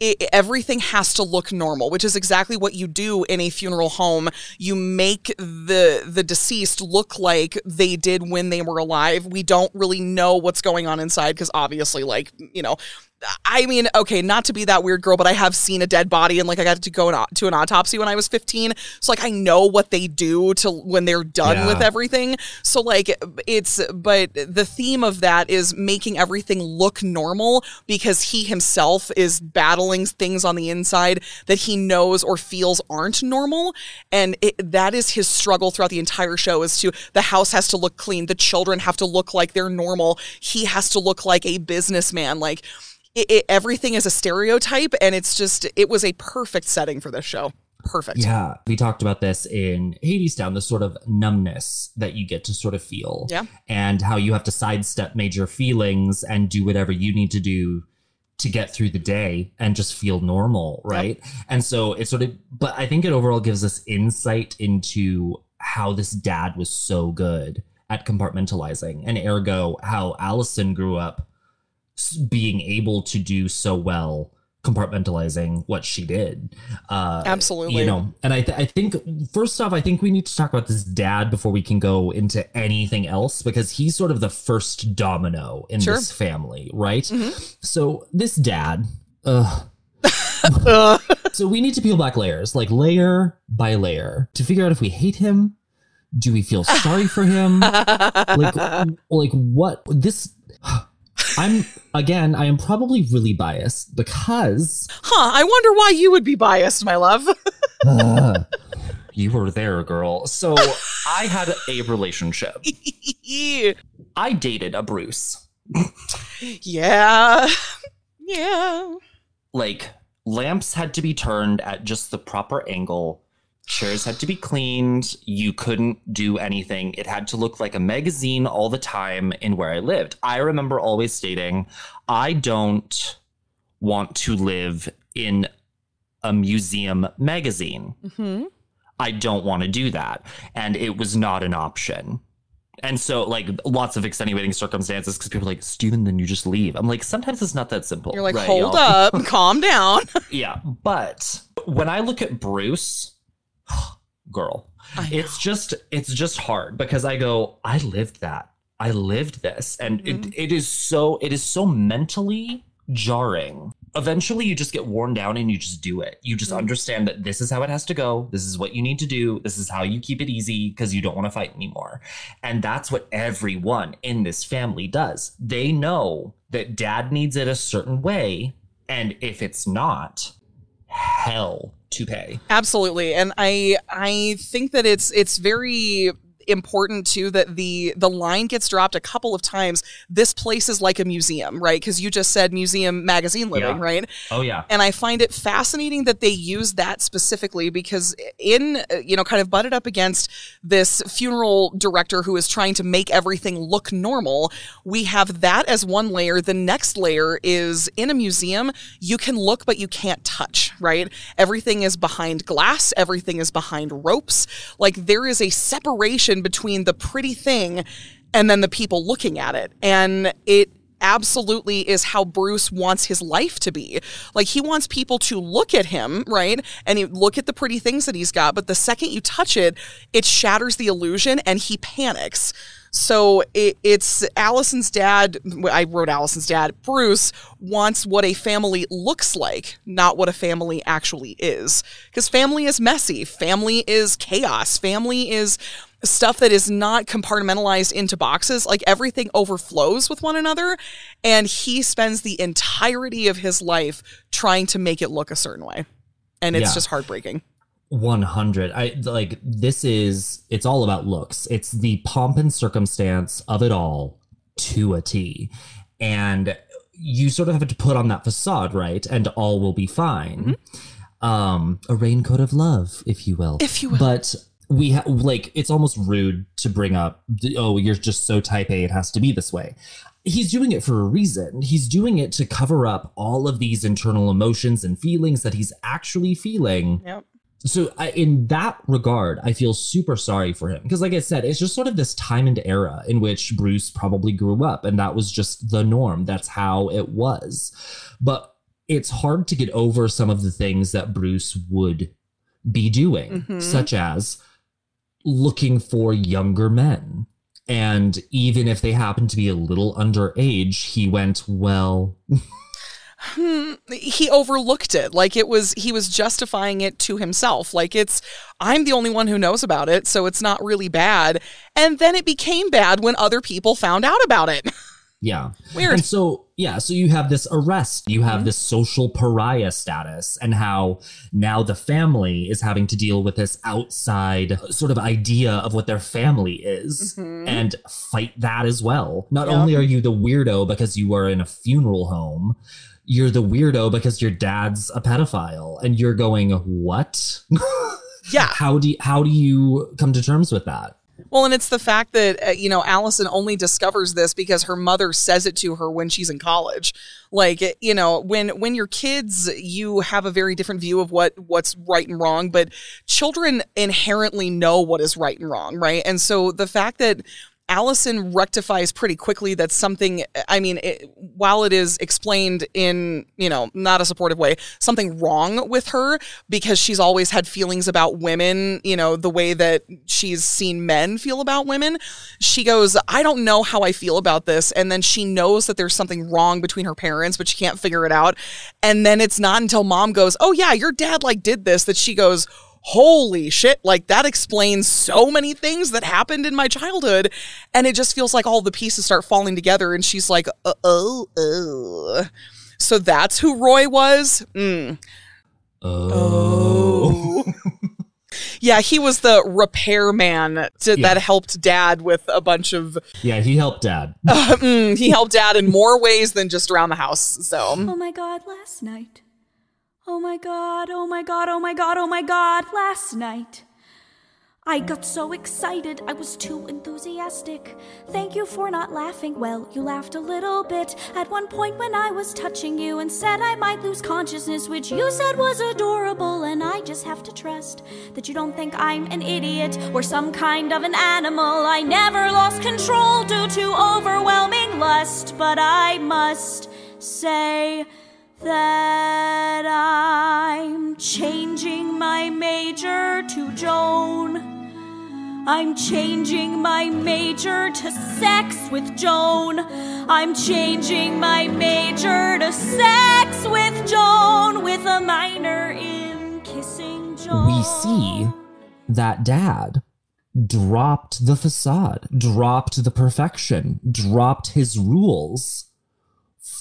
It, everything has to look normal, which is exactly what you do in a funeral home. You make the the deceased look like they did when they were alive. We don't really know what's going on inside because obviously, like you know, I mean, okay, not to be that weird girl, but I have seen a dead body and like I got to go an, to an autopsy when I was 15. So like I know what they do to when they're done Yeah. with everything. So like it's but the theme of that is making everything look normal because he himself is battling things on the inside that he knows or feels aren't normal. And it, that is his struggle throughout the entire show is to the house has to look clean, the children have to look like they're normal, he has to look like a businessman. Like it, it, everything is a stereotype and it's just it was a perfect setting for this show. Perfect. Yeah, we talked about this in Hadestown, the sort of numbness that you get to sort of feel. Yeah. And how you have to sidestep major feelings and do whatever you need to do to get through the day and just feel normal, right? And so it sort of, but I think it overall gives us insight into how this dad was so good at compartmentalizing and ergo how Allison grew up being able to do so well compartmentalizing what she did. Uh, Absolutely. You know, and I, th- I think first off, I think we need to talk about this dad before we can go into anything else because he's sort of the first domino in Sure. this family, right? So this dad, ugh. so we need to peel back layers, like layer by layer, to figure out if we hate him. Do we feel sorry for him? like, like what this? I'm again. I am probably really biased because huh i wonder why you would be biased my love uh, You were there, girl. So I had a relationship. I dated a Bruce. yeah yeah Like, lamps had to be turned at just the proper angle. Chairs had to be cleaned. You couldn't do anything. It had to look like a magazine all the time in where I lived. I remember always stating, I don't want to live in a museum magazine. hmm I don't want to do that. And it was not an option. And so, like, lots of extenuating circumstances because people are like, Steven, then you just leave. I'm like, sometimes it's not that simple. you're like right, hold y'all?" up calm down Yeah. But when I look at Bruce, girl, it's just it's just hard because I go, I lived that. I lived this. And Mm-hmm. it, it is so it is so mentally jarring. Eventually you just get worn down and you just do it. You just Mhm. understand that this is how it has to go. This is what you need to do. This is how you keep it easy because you don't want to fight anymore. And that's what everyone in this family does. They know that dad needs it a certain way. And if it's not, hell to pay. absolutely and i i think that it's it's very important too that the the line gets dropped a couple of times this place is like a museum right because you just said museum magazine living Yeah. right Oh yeah. and I find it fascinating that they use that specifically because in you know kind of butted up against this funeral director who is trying to make everything look normal, we have that as one layer. The next layer is in a museum, you can look but you can't touch, right? Everything is behind glass, everything is behind ropes. Like there is a separation between the pretty thing and then the people looking at it. And it absolutely is how Bruce wants his life to be. Like he wants people to look at him, right? And look at the pretty things that he's got, but the second you touch it, it shatters the illusion and he panics. So it, it's Allison's dad. I wrote Allison's dad. Bruce wants what a family looks like, not what a family actually is. Because family is messy. Family is chaos. Family is stuff that is not compartmentalized into boxes. Like everything overflows with one another. And he spends the entirety of his life trying to make it look a certain way. And it's Yeah. just heartbreaking. 100 i like this is it's all about looks it's the pomp and circumstance of it all to a t and you sort of have to put on that facade right and all will be fine um, a raincoat of love, if you will. If you will. But we ha- like it's almost rude to bring up. Oh, you're just so type A. It has to be this way. He's doing it for a reason. He's doing it to cover up all of these internal emotions and feelings that he's actually feeling. Yep. So, I, in that regard, I feel super sorry for him because, like I said, it's just sort of this time and era in which Bruce probably grew up, and that was just the norm. That's how it was. But it's hard to get over some of the things that Bruce would be doing, Mhm. such as looking for younger men. And even if they happen to be a little underage, he went, Well, Hmm, he overlooked it. Like it was he was justifying it to himself. Like it's i'm the only one who knows about it so it's not really bad. And then it became bad when other people found out about it Yeah. Weird. And so, yeah, so you have this arrest, you have Mhm. this social pariah status, and how now the family is having to deal with this outside sort of idea of what their family is Mhm. and fight that as well. Not Yep. only are you the weirdo because you are in a funeral home, you're the weirdo because your dad's a pedophile and you're going, "What?" yeah how do you, how do you come to terms with that? Well and it's the fact that uh, you know allison only discovers this because her mother says it to her when she's in college. Like you know when when you're kids you have a very different view of what what's right and wrong but children inherently know what is right and wrong right? And so the fact that Allison rectifies pretty quickly that something, I mean, it, while it is explained in, you know, not a supportive way, something wrong with her because she's always had feelings about women, you know, the way that she's seen men feel about women. She goes, I don't know how I feel about this. And then she knows that there's something wrong between her parents, but she can't figure it out. And then it's not until mom goes, Oh, yeah, your dad like did this that she goes, holy shit, like that explains so many things that happened in my childhood. And it just feels like all the pieces start falling together. And she's like, uh, oh, oh. So that's who Roy was? Mm. Oh. Yeah, he was the repairman to, Yeah. that helped dad with a bunch of. Yeah, he helped dad. Uh, mm, he helped dad in more ways than just around the house. So. Oh my god, last night. Oh my god, oh my god, oh my god, oh my god, last night. I got so excited, I was too enthusiastic. Thank you for not laughing. Well, you laughed a little bit at one point when I was touching you and said I might lose consciousness, which you said was adorable. And I just have to trust that you don't think I'm an idiot or some kind of an animal. I never lost control due to overwhelming lust, but I must say that I'm changing my major to Joan. I'm changing my major to sex with Joan. I'm changing my major to sex with Joan with a minor in kissing Joan. we see that dad dropped the facade, dropped the perfection, dropped his rules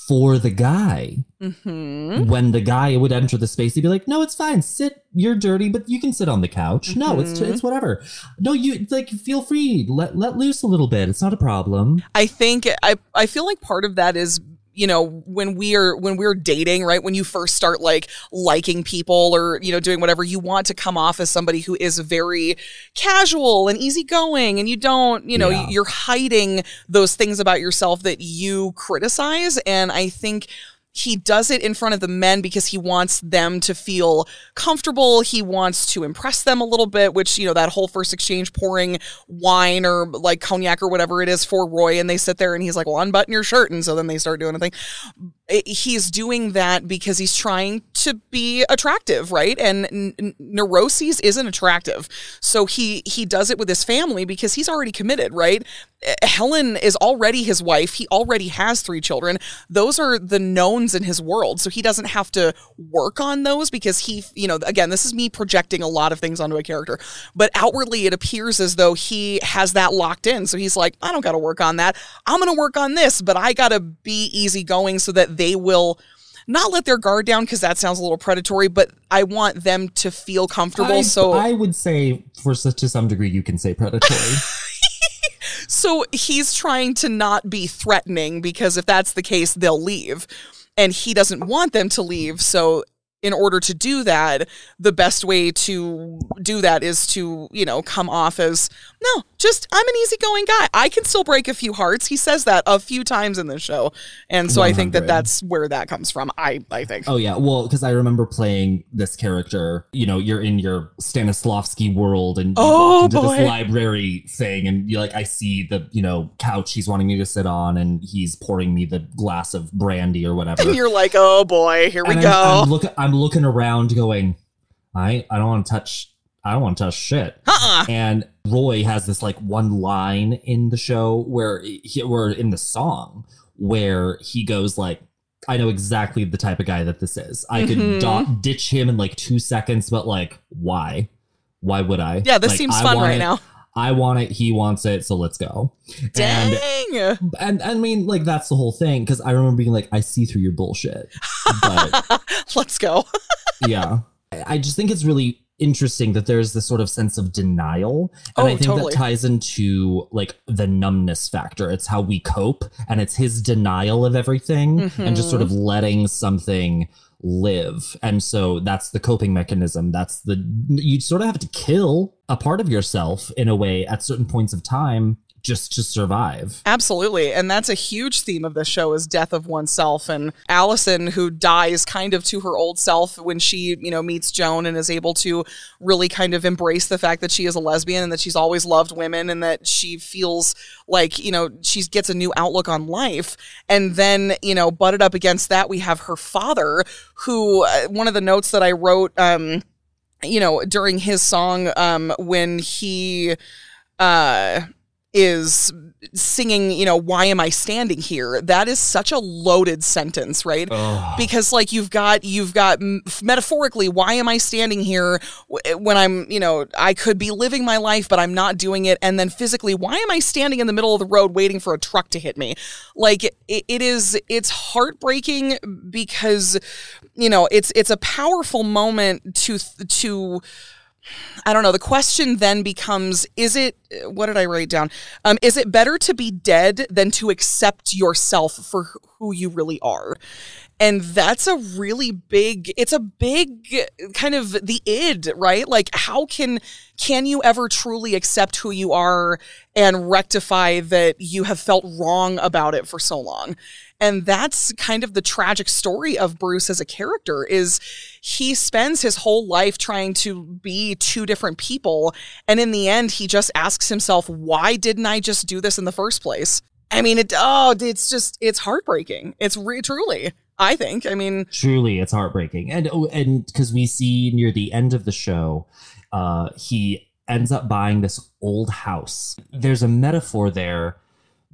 for the guy. Mm-hmm. When the guy would enter the space, he'd be like, "No, it's fine. Sit. You're dirty, but you can sit on the couch. No, it's it's whatever. No, you like feel free. Let let loose a little bit. It's not a problem." I think I I feel like part of that is you know when we are when we're dating right when you first start like liking people or you know doing whatever you want to come off as somebody who is very casual and easygoing and you don't you know Yeah. you're hiding those things about yourself that you criticize and I think he does it in front of the men because he wants them to feel comfortable. He wants to impress them a little bit, which, you know, that whole first exchange pouring wine or like cognac or whatever it is for Roy. And they sit there and he's like, well, unbutton your shirt. And so then they start doing a thing. It- he's doing that because he's trying to be attractive, right? And n- neuroses isn't attractive. So he, he does it with his family because he's already committed, right? Eh, Helen is already his wife. He already has three children. Those are the knowns in his world. So he doesn't have to work on those because he, you know, again, this is me projecting a lot of things onto a character, but outwardly it appears as though he has that locked in. So he's like, I don't got to work on that. I'm going to work on this, but I got to be easygoing so that they will not let their guard down because that sounds a little predatory, but I want them to feel comfortable. I, so I would say, for to some degree, you can say predatory. So he's trying to not be threatening because if that's the case, they'll leave. And he doesn't want them to leave. So in order to do that, the best way to do that is to, you know, come off as, no, just I'm an easygoing guy. I can still break a few hearts. He says that a few times in the show. And so I think that that's where that comes from. I, I think. Oh yeah, well, because I remember playing this character. You know, you're in your Stanislavski world, and you Oh, walk into boy. this library thing, and you're like I see the you know couch he's wanting me to sit on, and he's pouring me the glass of brandy or whatever. And you're like, oh boy, here we And go. I'm, I'm looking. I'm looking around, going, I I don't want to touch. I don't want to touch shit. uh-uh. And Roy has this like one line in the show where he, or in the song where he goes like, "I know exactly the type of guy that this is. I could mm-hmm. do- ditch him in like two seconds, but like, why? Why would I? Yeah, this Like, seems I fun right it- now. I want it. He wants it. So let's go. And Dang. and I mean, like that's the whole thing. Because I remember being like, I see through your bullshit. But Let's go. yeah i just think it's really interesting that there's this sort of sense of denial and Oh, i think totally. that ties into like the numbness factor it's how we cope and it's his denial of everything and just sort Mm-hmm. of letting something live and so that's the coping mechanism that's the you sort of have to kill a part of yourself in a way at certain points of time just to survive Absolutely. And that's a huge theme of the show is death of oneself. And Allison, who dies kind of to her old self when she, you know, meets Joan and is able to really kind of embrace the fact that she is a lesbian and that she's always loved women and that she feels like, you know, she gets a new outlook on life. And then, you know, butted up against that, we have her father, who uh, one of the notes that I wrote, um, you know, during his song, um, when he, uh, is singing, you know, why am I standing here? That is such a loaded sentence, right? Because like you've got you've got metaphorically, why am I standing here eh, when I'm, you know, I could be living my life but I'm not doing it and then physically, why am I standing in the middle of the road waiting for a truck to hit me? Like it, it is it's heartbreaking because you know, it's it's a powerful moment to to I don't know. The question then becomes is it, what did I write down? Um, is it better to be dead than to accept yourself for who you really are? And that's a really big, it's a big kind of the id, right? Like, how can, can you ever truly accept who you are and rectify that you have felt wrong about it for so long? And that's kind of the tragic story of Bruce as a character is he spends his whole life trying to be two different people and in the end he just asks himself why didn't I just do this in the first place? I mean it oh it's just it's heartbreaking. It's re- truly I think. I mean truly it's heartbreaking and oh, and because we see near the end of the show uh he ends up buying this old house there's a metaphor there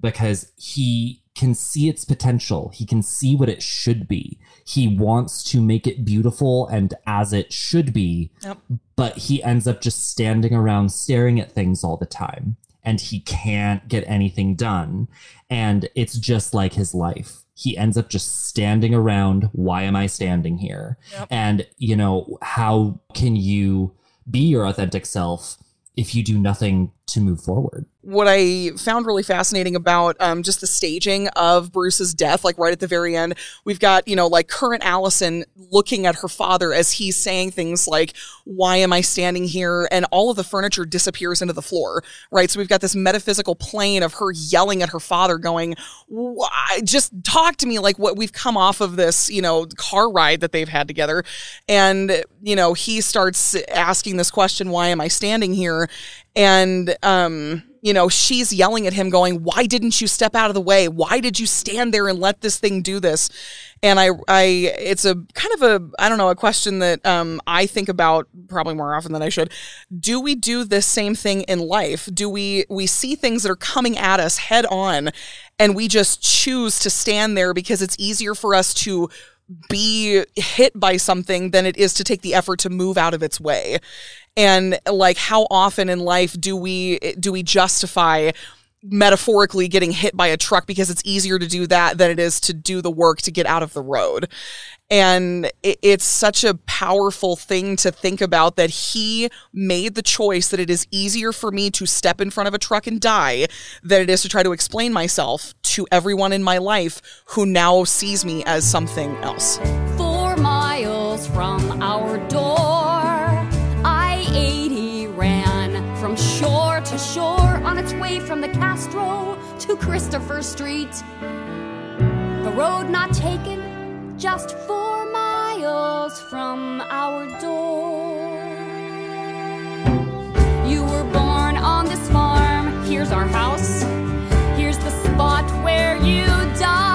because he can see its potential. He can see what it should be. He wants to make it beautiful and as it should be Yep. but he ends up just standing around staring at things all the time and he can't get anything done and it's just like his life. He ends up just standing around why am i standing here? And you know how can you be your authentic self if you do nothing to move forward what I found really fascinating about um, just the staging of Bruce's death, like right at the very end, we've got, you know, like current Allison looking at her father as he's saying things like, Why am I standing here? And all of the furniture disappears into the floor, right? So we've got this metaphysical plane of her yelling at her father, going, Why? Just talk to me like what we've come off of this, you know, car ride that they've had together. And, you know, he starts asking this question, Why am I standing here? And, um, you know, she's yelling at him, going, "Why didn't you step out of the way? Why did you stand there and let this thing do this?" And I, I, it's a kind of a, I don't know, a question that um, I think about probably more often than I should. Do we do this same thing in life? Do we, we see things that are coming at us head on, and we just choose to stand there because it's easier for us to be hit by something than it is to take the effort to move out of its way and like how often in life do we do we justify metaphorically getting hit by a truck because it's easier to do that than it is to do the work to get out of the road and it, it's such a powerful thing to think about that he made the choice that it is easier for me to step in front of a truck and die than it is to try to explain myself to everyone in my life who now sees me as something else Four miles miles from our door. Christopher Street. The road not taken, just four miles from our door. You were born on this farm. Here's our house. Here's the spot where you died.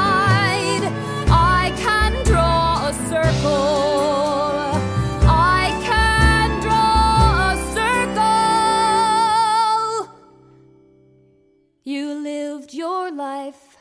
Lived your life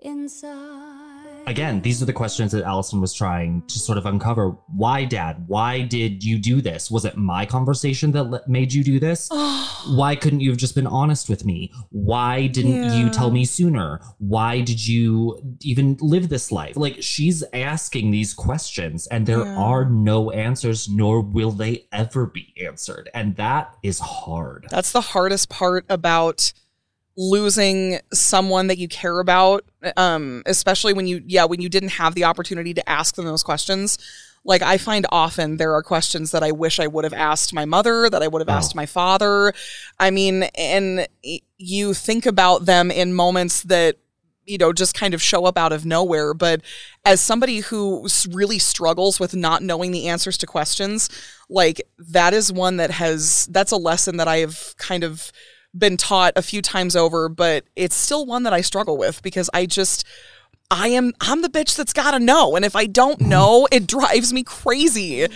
inside. Again, these are the questions that Allison was trying to sort of uncover. Why, Dad? Why did you do this? Was it my conversation that le- made you do this? Why couldn't you have just been honest with me? Why didn't you tell me sooner? Why did you even live this life? Like, she's asking these questions, and there Yeah. are no answers, nor will they ever be answered. And that is hard. That's the hardest part about losing someone that you care about um especially when you yeah when you didn't have the opportunity to ask them those questions. Like i find often there are questions that i wish i would have asked my mother that i would have Oh. asked my father. I mean and you think about them in moments that you know just kind of show up out of nowhere. But as somebody who really struggles with not knowing the answers to questions like that is one that has that's a lesson that i have kind of been taught a few times over but it's still one that i struggle with because i just i am i'm the bitch that's gotta know. And if i don't know it drives me crazy.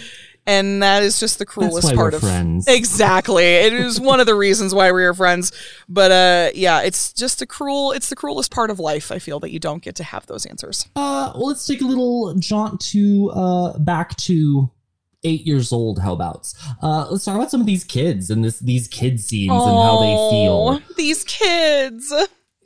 And that is just the cruelest why part we're of friends. exactly. It is one of the reasons why we are friends. But uh yeah it's just a cruel it's the cruelest part of life i feel that you don't get to have those answers. Uh, well, let's take a little jaunt to uh back to eight years old. How about? Uh, let's talk about some of these kids and this these kid scenes and how they feel. These kids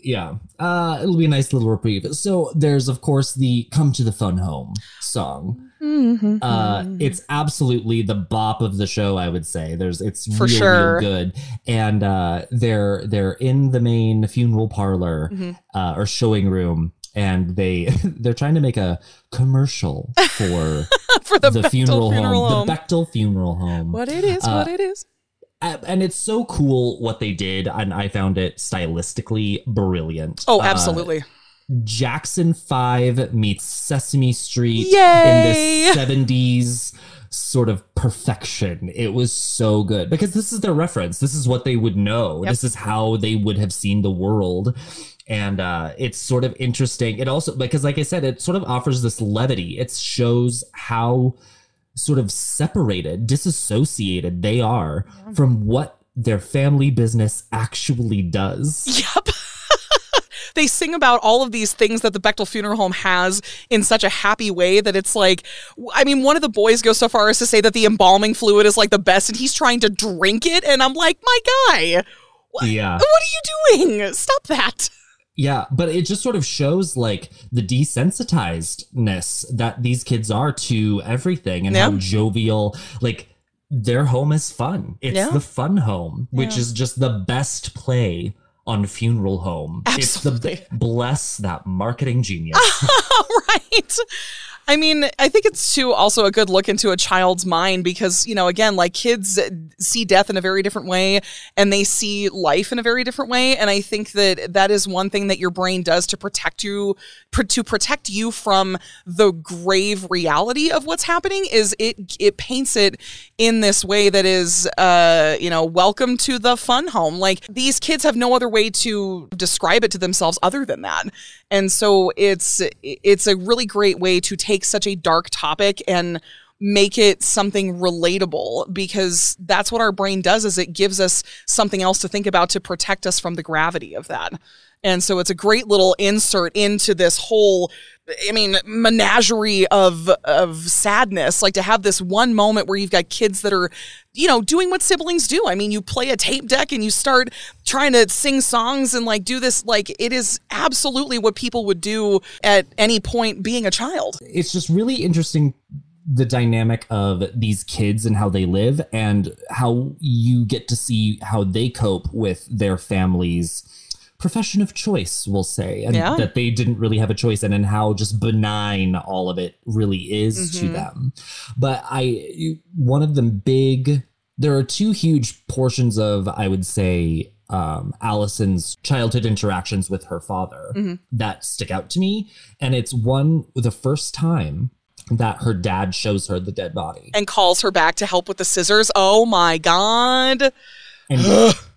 Yeah, uh, it'll be a nice little reprieve. So there's of course the "Come to the Fun Home" song. Mm-hmm. Uh, it's absolutely the bop of the show. I would say there's it's For real, sure. real good, and uh, they're they're in the main funeral parlor Mm-hmm. uh, or showing room, and they they're trying to make a commercial for for the, the, funeral, funeral home, home. the Bechdel funeral home. what it is Uh, what it is and it's so cool what they did, and I found it stylistically brilliant. oh Uh, absolutely Jackson 5 meets Sesame Street Yay! in the 70s sort of perfection. It was so good because this is their reference. This is what they would know. Yep. This is how they would have seen the world. And uh, it's sort of interesting. It also, because like I said, it sort of offers this levity. It shows how sort of separated, disassociated they are from what their family business actually does. Yep. they sing about all of these things that the Bechdel Funeral Home has in such a happy way that it's like, I mean, one of the boys goes so far as to say that the embalming fluid is like the best and he's trying to drink it. And I'm like, my guy, what, Yeah. what are you doing? Stop that. Yeah, but it just sort of shows like the desensitizedness that these kids are to everything and how jovial, like their home is fun. It's Yeah. the fun home, which Yeah. is just the best play on funeral home. Absolutely. It's the bless that marketing genius. right. I mean, I think it's too also a good look into a child's mind because, you know, again, like kids see death in a very different way and they see life in a very different way. And I think that that is one thing that your brain does to protect you, pr- to protect you from the grave reality of what's happening is it, it paints it in this way that is, uh, you know, welcome to the fun home. Like these kids have no other way to describe it to themselves other than that. And so it's it's a really great way to take such a dark topic and make it something relatable because that's what our brain does is it gives us something else to think about to protect us from the gravity of that. And so it's a great little insert into this whole I mean menagerie of of sadness like to have this one moment where you've got kids that are you know doing what siblings do. I mean you play a tape deck and you start trying to sing songs and like do this like it is absolutely what people would do at any point being a child. it's just really interesting the dynamic of these kids and how they live and how you get to see how they cope with their families profession of choice, we'll say, and Yeah. that they didn't really have a choice in, and how just benign all of it really is to Mhm. them. But I, one of the big, there are two huge portions of, I would say, um, Allison's childhood interactions with her father Mhm. that stick out to me. And it's one, the first time that her dad shows her the dead body. And calls her back to help with the scissors. Oh my god. And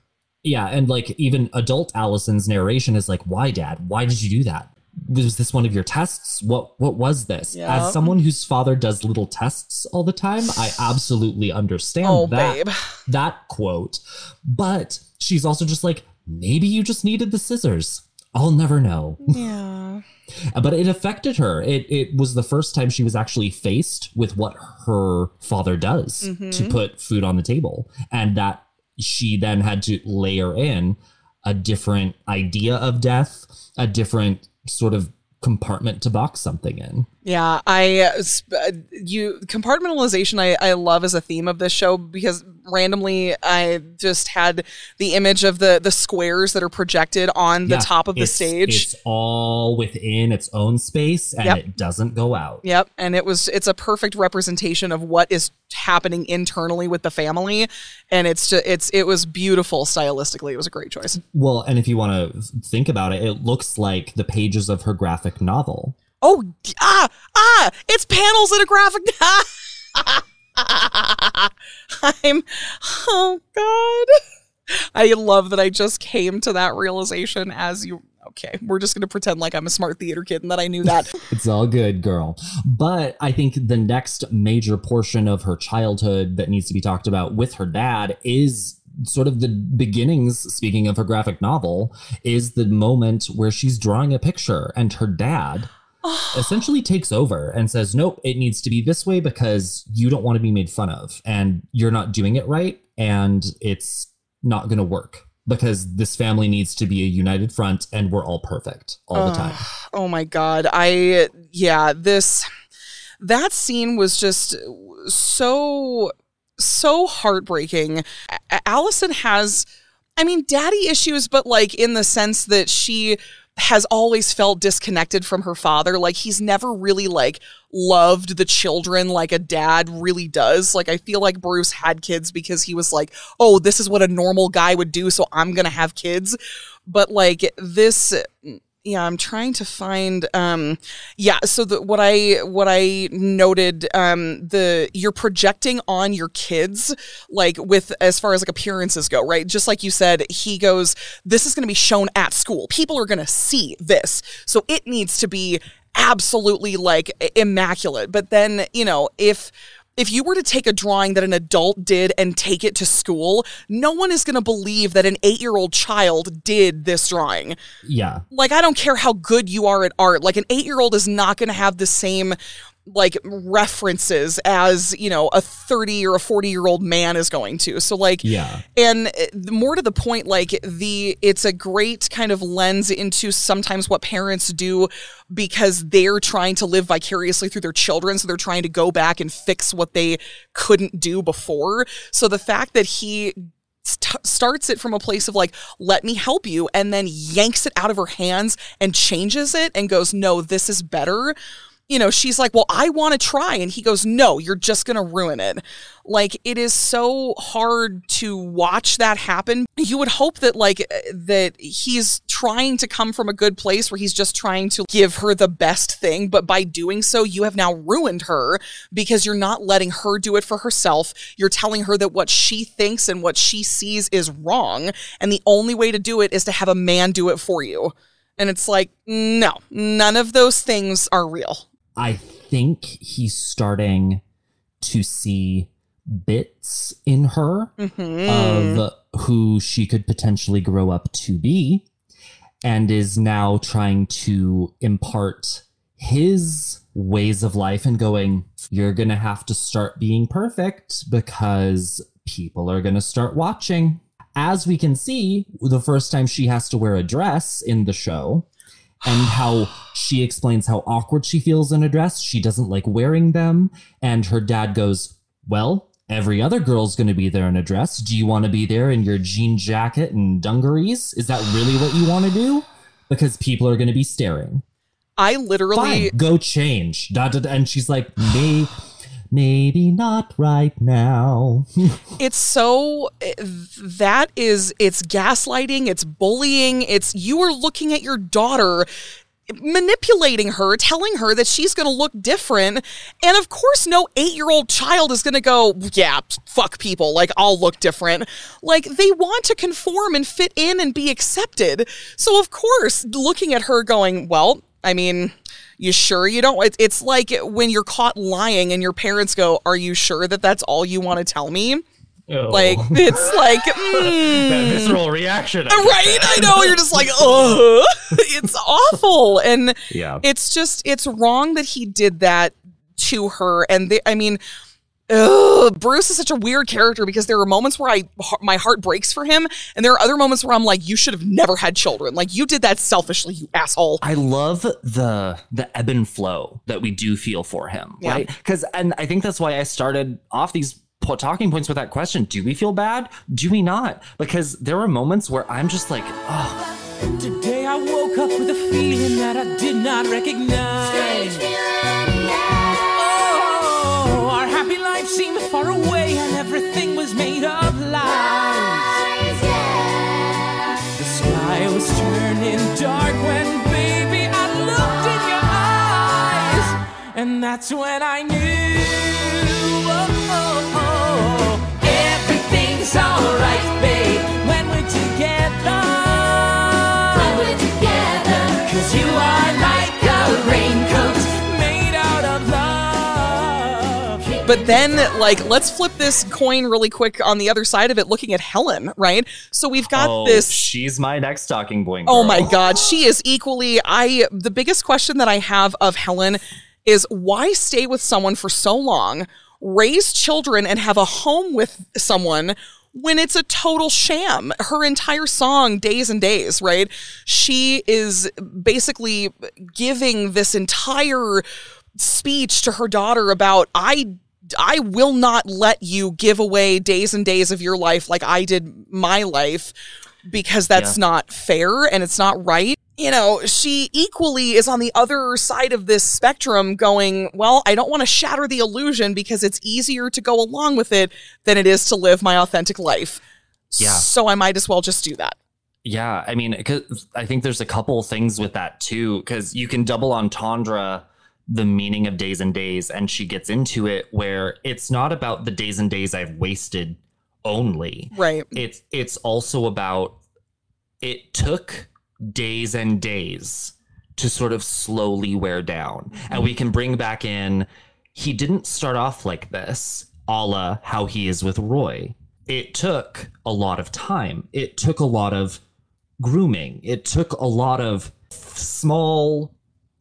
yeah, and like even adult Allison's narration is like, "Why, Dad? Why did you do that? Was this one of your tests? What what was this?" Yeah. As someone whose father does little tests all the time, I absolutely understand Oh, that babe. that quote. But she's also just like, "Maybe you just needed the scissors. I'll never know." Yeah. but it affected her. It it was the first time she was actually faced with what her father does to Mhm. put food on the table, and that she then had to layer in a different idea of death, a different sort of compartment to box something in. Yeah, I uh, you compartmentalization I, I love as a theme of this show because randomly I just had the image of the the squares that are projected on the top of the stage. It's all within its own space and Yep. it doesn't go out. Yep, and it was it's a perfect representation of what is happening internally with the family and it's just, it's it was beautiful stylistically. It was a great choice. Well, and if you want to think about it, it looks like the pages of her graphic novel. Oh, ah, ah, it's panels in a graphic. I'm, oh God. I love that I just came to that realization as you, okay, we're just going to pretend like I'm a smart theater kid and that I knew that. It's all good, girl. But I think the next major portion of her childhood that needs to be talked about with her dad is sort of the beginnings, speaking of her graphic novel, is the moment where she's drawing a picture and her dad essentially takes over and says, Nope, it needs to be this way because you don't want to be made fun of and you're not doing it right and it's not going to work because this family needs to be a united front and we're all perfect all the time. Oh my god. I yeah, this that scene was just so so heartbreaking. A- Alison has I mean daddy issues but like in the sense that she has always felt disconnected from her father. Like he's never really like loved the children like a dad really does. Like i feel like bruce had kids because he was like oh this is what a normal guy would do so i'm gonna have kids. But like this yeah i'm trying to find um yeah so the what i what i noted um the you're projecting on your kids like with as far as like appearances go right? Just like you said he goes this is going to be shown at school. People are going to see this. So it needs to be absolutely like immaculate. But then you know if if you were to take a drawing that an adult did and take it to school, no one is going to believe that an eight year old child did this drawing. Yeah. Like, I don't care how good you are at art. Like, an eight year old is not going to have the same like references as you know a 30 or a 40 year old man is going to. So like Yeah. and uh, more to the point like the it's a great kind of lens into sometimes what parents do because they're trying to live vicariously through their children. So they're trying to go back and fix what they couldn't do before. So the fact that he st- starts it from a place of like let me help you and then yanks it out of her hands and changes it and goes no this is better you know, she's like, Well, I want to try. And he goes, No, you're just going to ruin it. Like, it is so hard to watch that happen. You would hope that, like, uh, that he's trying to come from a good place where he's just trying to give her the best thing. But by doing so, you have now ruined her because you're not letting her do it for herself. You're telling her that what she thinks and what she sees is wrong. And the only way to do it is to have a man do it for you. And it's like, no, none of those things are real. I think he's starting to see bits in her Mhm. of who she could potentially grow up to be and is now trying to impart his ways of life and going, You're going to have to start being perfect because people are going to start watching. As we can see, the first time she has to wear a dress in the show, and how she explains how awkward she feels in a dress. She doesn't like wearing them. And her dad goes, Well, every other girl's going to be there in a dress. Do you want to be there in your jean jacket and dungarees? Is that really what you want to do? Because people are going to be staring. I literally Fine, go change. Da, da, da. And she's like, May, maybe not right now. it's so eh, that is it's gaslighting, it's bullying, it's you are looking at your daughter manipulating her, telling her that she's going to look different. And of course, no eight year old child is going to go, yeah, fuck people. Like, I'll look different. Like, they want to conform and fit in and be accepted. So, of course, looking at her going, well, I mean, you sure you don't? It's, it's like when you're caught lying and your parents go, Are you sure that that's all you want to tell me? Like it's like mm, that visceral reaction. I right? I know you're just like, oh, it's awful, and Yeah. it's just it's wrong that he did that to her. And they, I mean, ugh, Bruce is such a weird character because there are moments where I my heart breaks for him, and there are other moments where I'm like, you should have never had children. Like you did that selfishly, you asshole. I love the the ebb and flow that we do feel for him, Yeah. right? Because and I think that's why I started off these po- talking points with that question: Do we feel bad? Do we not? Because there are moments where I'm just like, oh, Today I woke up with a feeling that I did not recognize. Seemed far away and everything was made of lies. The sky was turning dark when, baby, I looked in your eyes. And that's when I knew. Oh, oh, oh, everything's alright, But then, like, let's flip this coin really quick on the other side of it, looking at Helen, right? So we've got oh, this she's my next talking point. Oh my god, she is equally I the biggest question that I have of Helen is why stay with someone for so long, raise children and have a home with someone when it's a total sham. Her entire song Days and Days, right? She is basically giving this entire speech to her daughter about I I will not let you give away days and days of your life like I did my life because that's Yeah. not fair and it's not right. You know, she equally is on the other side of this spectrum going, well, I don't want to shatter the illusion because it's easier to go along with it than it is to live my authentic life. Yeah. So I might as well just do that. Yeah, I mean, 'cause I think there's a couple things with that too, because you can double entendre the meaning of days and days, and she gets into it where it's not about the days and days I've wasted only. Right. It's it's also about it took days and days to sort of slowly wear down, and we can bring back in. He didn't start off like this, a la how he is with Roy. It took a lot of time. It took a lot of grooming. It took a lot of small,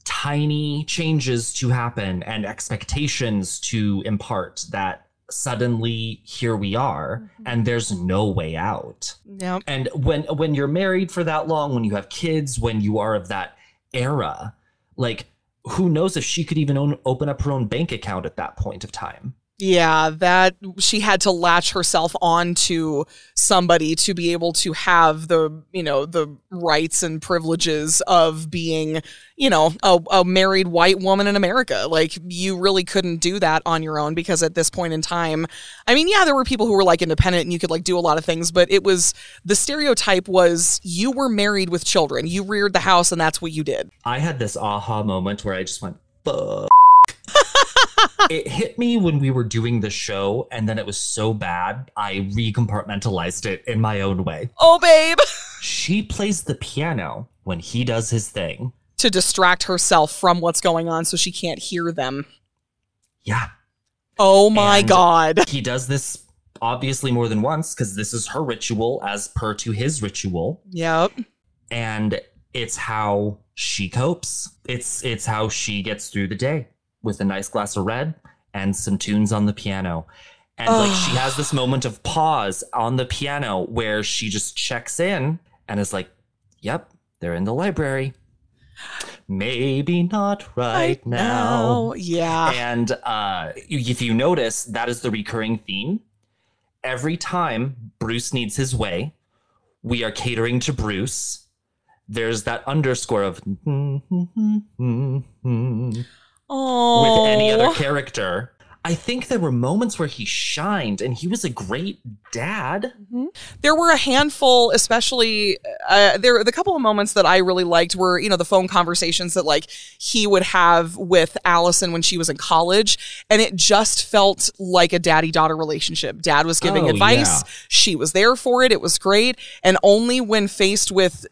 tiny changes to happen and expectations to impart that suddenly here we are mm-hmm. and there's no way out. Yeah. And when when you're married for that long, when you have kids, when you are of that era, like who knows if she could even own, open up her own bank account at that point of time. Yeah, that she had to latch herself onto somebody to be able to have the, you know, the rights and privileges of being, you know, a, a married white woman in America. Like, you really couldn't do that on your own because at this point in time, I mean, yeah, there were people who were like independent and you could like do a lot of things, but it was the stereotype was you were married with children, you reared the house, and that's what you did. I had this aha moment where I just went, fuck. It hit me when we were doing the show, and then it was so bad, I recompartmentalized it in my own way. Oh, babe. She plays the piano when he does his thing. to distract herself from what's going on so she can't hear them. Yeah. Oh my And god. He does this obviously more than once because this is her ritual as per to his ritual. Yep. and it's how she copes. It's it's how she gets through the day with a nice glass of red and some tunes on the piano. And like she has this moment of pause on the piano where she just checks in and is like, "Yep, they're in the library." maybe not right, now. Yeah. And uh, if you notice, that is the recurring theme. Every time Bruce needs his way, we are catering to Bruce. There's that underscore of mm-hmm, mm-hmm, mm-hmm. With Oh. any other character. I think there were moments where he shined and he was a great dad. there were a handful especially uh, there the couple of moments that i really liked were you know the phone conversations that like he would have with alison when she was in college and it just felt like a daddy daughter relationship dad was giving Oh, advice yeah. she was there for it it was great and only when faced with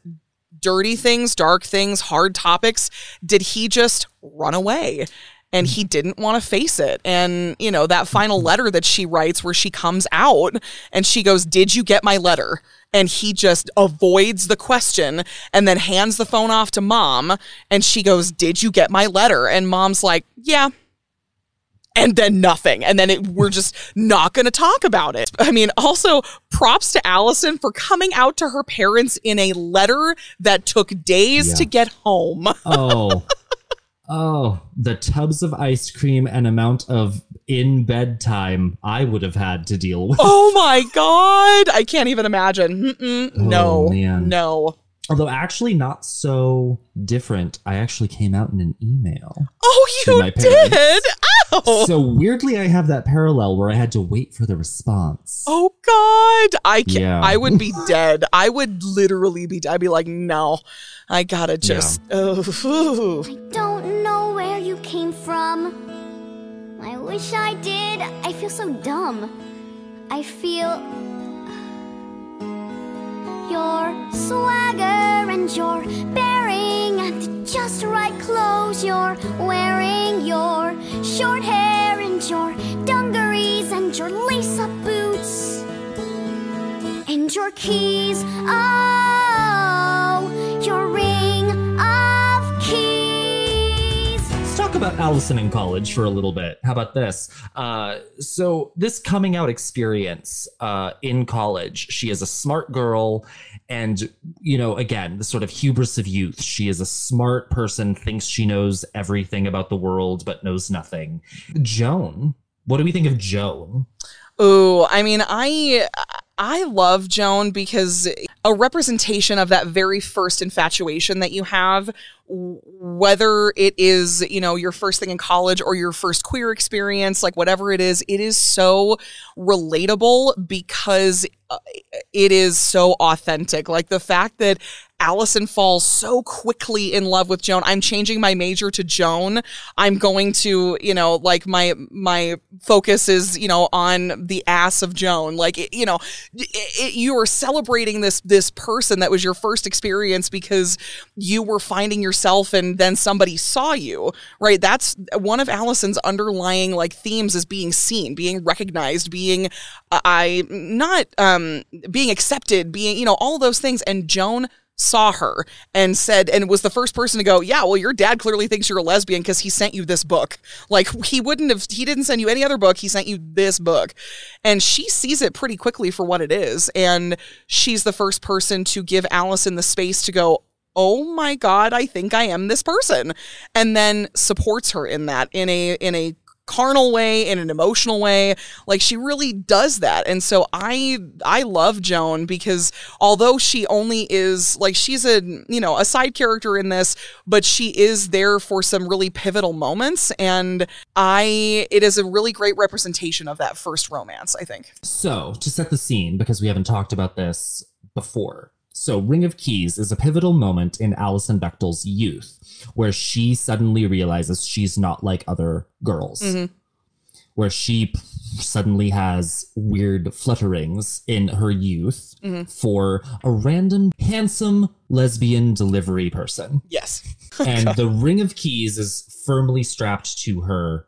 dirty things dark things hard topics did he just run away and he didn't want to face it. And, you know, that final mm-hmm. letter that she writes where she comes out and she goes, Did you get my letter? And he just avoids the question and then hands the phone off to mom. And she goes, Did you get my letter? And mom's like, Yeah. And then nothing. And then it, we're just not going to talk about it. I mean, also props to Alison for coming out to her parents in a letter that took days Yeah. to get home. Oh. Oh, the tubs of ice cream and amount of in bed time I would have had to deal with. Oh my god! I can't even imagine. Mm-mm, oh, no, Oh, man. no. Although actually not so different. I actually came out in an email. Oh, To you my did? Ow! So weirdly I have that parallel where I had to wait for the response. oh god! I can Yeah. I would be dead. I would literally be. I'd be like, no, I gotta just. Oh, I don't know where you came from. I wish I did. I feel so dumb. I feel your swagger and your bearing and just right clothes you're wearing. Your short hair and your dungarees and your lace-up boots and your keys. Oh, about Alison in college for a little bit. How about this? Uh, so this coming out experience uh, in college, she is a smart girl, and You know, again, the sort of hubris of youth. She is a smart person, thinks she knows everything about the world, but knows nothing. Joan, what do we think of Joan? Oh, I mean, I I love Joan because a representation of that very first infatuation that you have, whether it is you know your first thing in college or your first queer experience, like whatever it is, it is so relatable because uh, it is so authentic. Like the fact that Alison falls so quickly in love with Joan. I'm changing my major to Joan. I'm going to, you know, like my my focus is, you know, on the ass of Joan. Like, it- you know, it, it, you are celebrating this this person that was your first experience because you were finding yourself and then somebody saw you, right? That's one of Alison's underlying like themes is being seen, being recognized, being uh, I not um being accepted, being, you know, all those things and Joan saw her and said and was the first person to go yeah well your dad clearly thinks you're a lesbian because he sent you this book. Like he wouldn't have he didn't send you any other book. He sent you this book. And she sees it pretty quickly for what it is. And she's the first person to give alison the space to go oh my god i think i am this person. And then supports her in that in a in a carnal way in an emotional way. Like she really does that. And so i i love joan because although she only is like she's a you know a side character in this but she is there for some really pivotal moments. And i it is a really great representation of that first romance i think. So, to set the scene, because we haven't talked about this before. So, Ring of Keys is a pivotal moment in Alison Bechdel's youth where she suddenly realizes she's not like other girls. Where she suddenly has weird flutterings in her youth for a random, handsome lesbian delivery person. yes and the Ring of Keys is firmly strapped to her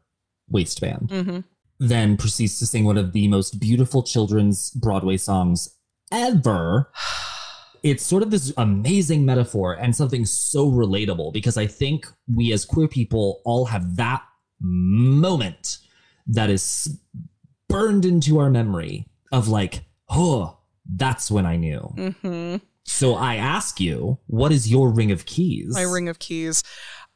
waistband hmm then proceeds to sing one of the most beautiful children's Broadway songs ever. It's sort of this amazing metaphor and something so relatable because I think we as queer people all have that moment that is burned into our memory of like, oh, that's when I knew. hmm So I ask you, what is your ring of keys? My ring of keys.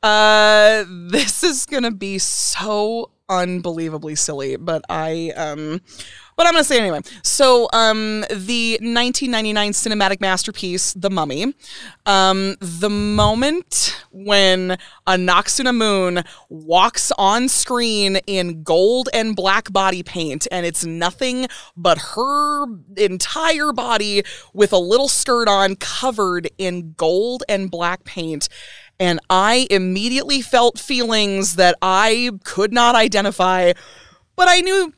Uh, this is gonna be so unbelievably silly, but I um, but I'm gonna say it anyway. So um, the 1999 cinematic masterpiece, The Mummy. Um, the moment when Anck-su-namun walks on screen in gold and black body paint, and it's nothing but her entire body with a little skirt on, covered in gold and black paint and I immediately felt feelings that I could not identify, but I knew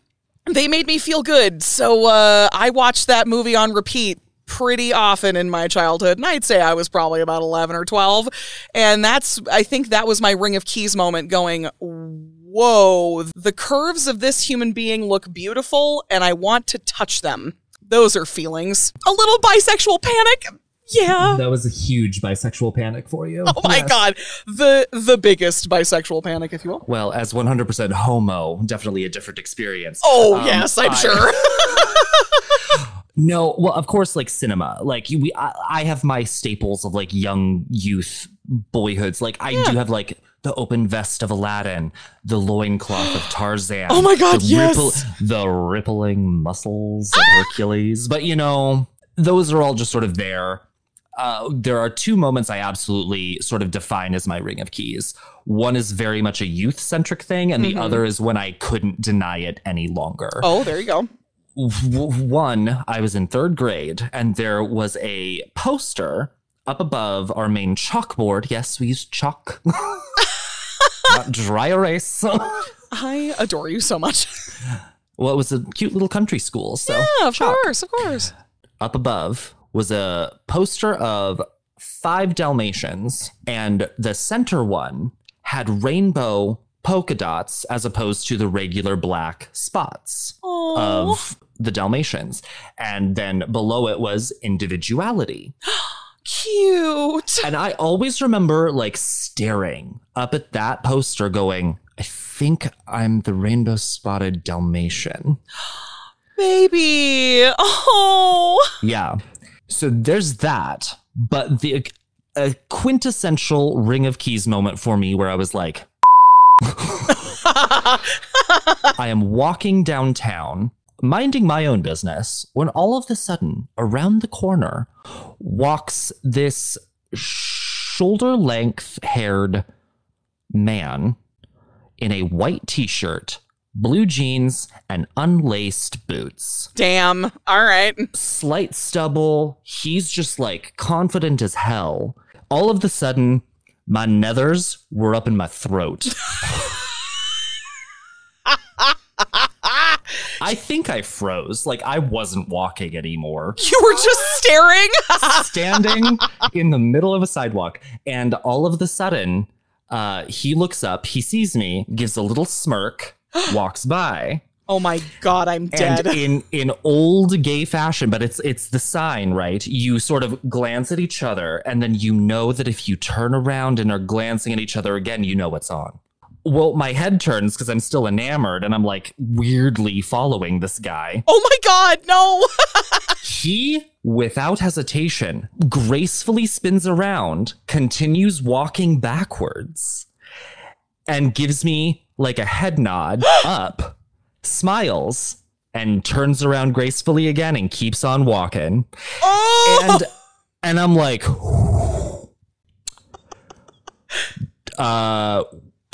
they made me feel good. So uh, I watched that movie on repeat pretty often in my childhood, and I'd say I was probably about 11 or 12. And that's, I think that was my Ring of Keys moment going, whoa, the curves of this human being look beautiful, and I want to touch them. Those are feelings. A little bisexual panic. Yeah. That was a huge bisexual panic for you. Oh my Yes. god, the the biggest bisexual panic, if you will. Well, as 100% homo, definitely a different experience. Oh Um, yes, I'm I- sure. No, well, of course, like cinema. Like we, I, I have my staples of like young youth boyhoods. Like I do have like the open vest of Aladdin, the loincloth of Tarzan. Oh my God, the yes. the rippling muscles of Hercules. But you know, those are all just sort of there. Uh, there are two moments I absolutely sort of define as my ring of keys. One is very much a youth centric thing, and the other is when I couldn't deny it any longer oh, there you go. one, I was in third grade, and there was a poster up above our main chalkboard. Yes, we use chalk, not dry erase. I adore you so much. well, it was a cute little country school. So yeah, of chalk. course, of course. up above was a poster of five Dalmatians, and the center one had rainbow polka dots as opposed to the regular black spots Oh, of the Dalmatians. And then below it was individuality. cute. And I always remember like staring up at that poster going, I think I'm the rainbow spotted Dalmatian. Baby. Oh. Yeah. So there's that. But the a quintessential Ring of Keys moment for me where I was like, I am walking downtown, minding my own business, when all of a sudden, around the corner, walks this shoulder length haired man in a white t shirt, blue jeans, and unlaced boots Damn. All right. slight stubble. He's just like confident as hell. All of the sudden, my nethers were up in my throat. I think I froze. Like I wasn't walking anymore. You were just staring. Standing in the middle of a sidewalk. And all of the sudden, uh, he looks up, he sees me, gives a little smirk, walks by. oh my god, I'm dead. And in in old gay fashion, but it's it's the sign, right? You sort of glance at each other, and then you know that if you turn around and are glancing at each other again, you know what's on. Well, my head turns because I'm still enamored, and I'm like weirdly following this guy. oh my god, no. He, without hesitation, gracefully spins around, continues walking backwards, and gives me like a head nod up, smiles, and turns around gracefully again and keeps on walking. oh. And and I'm like, uh,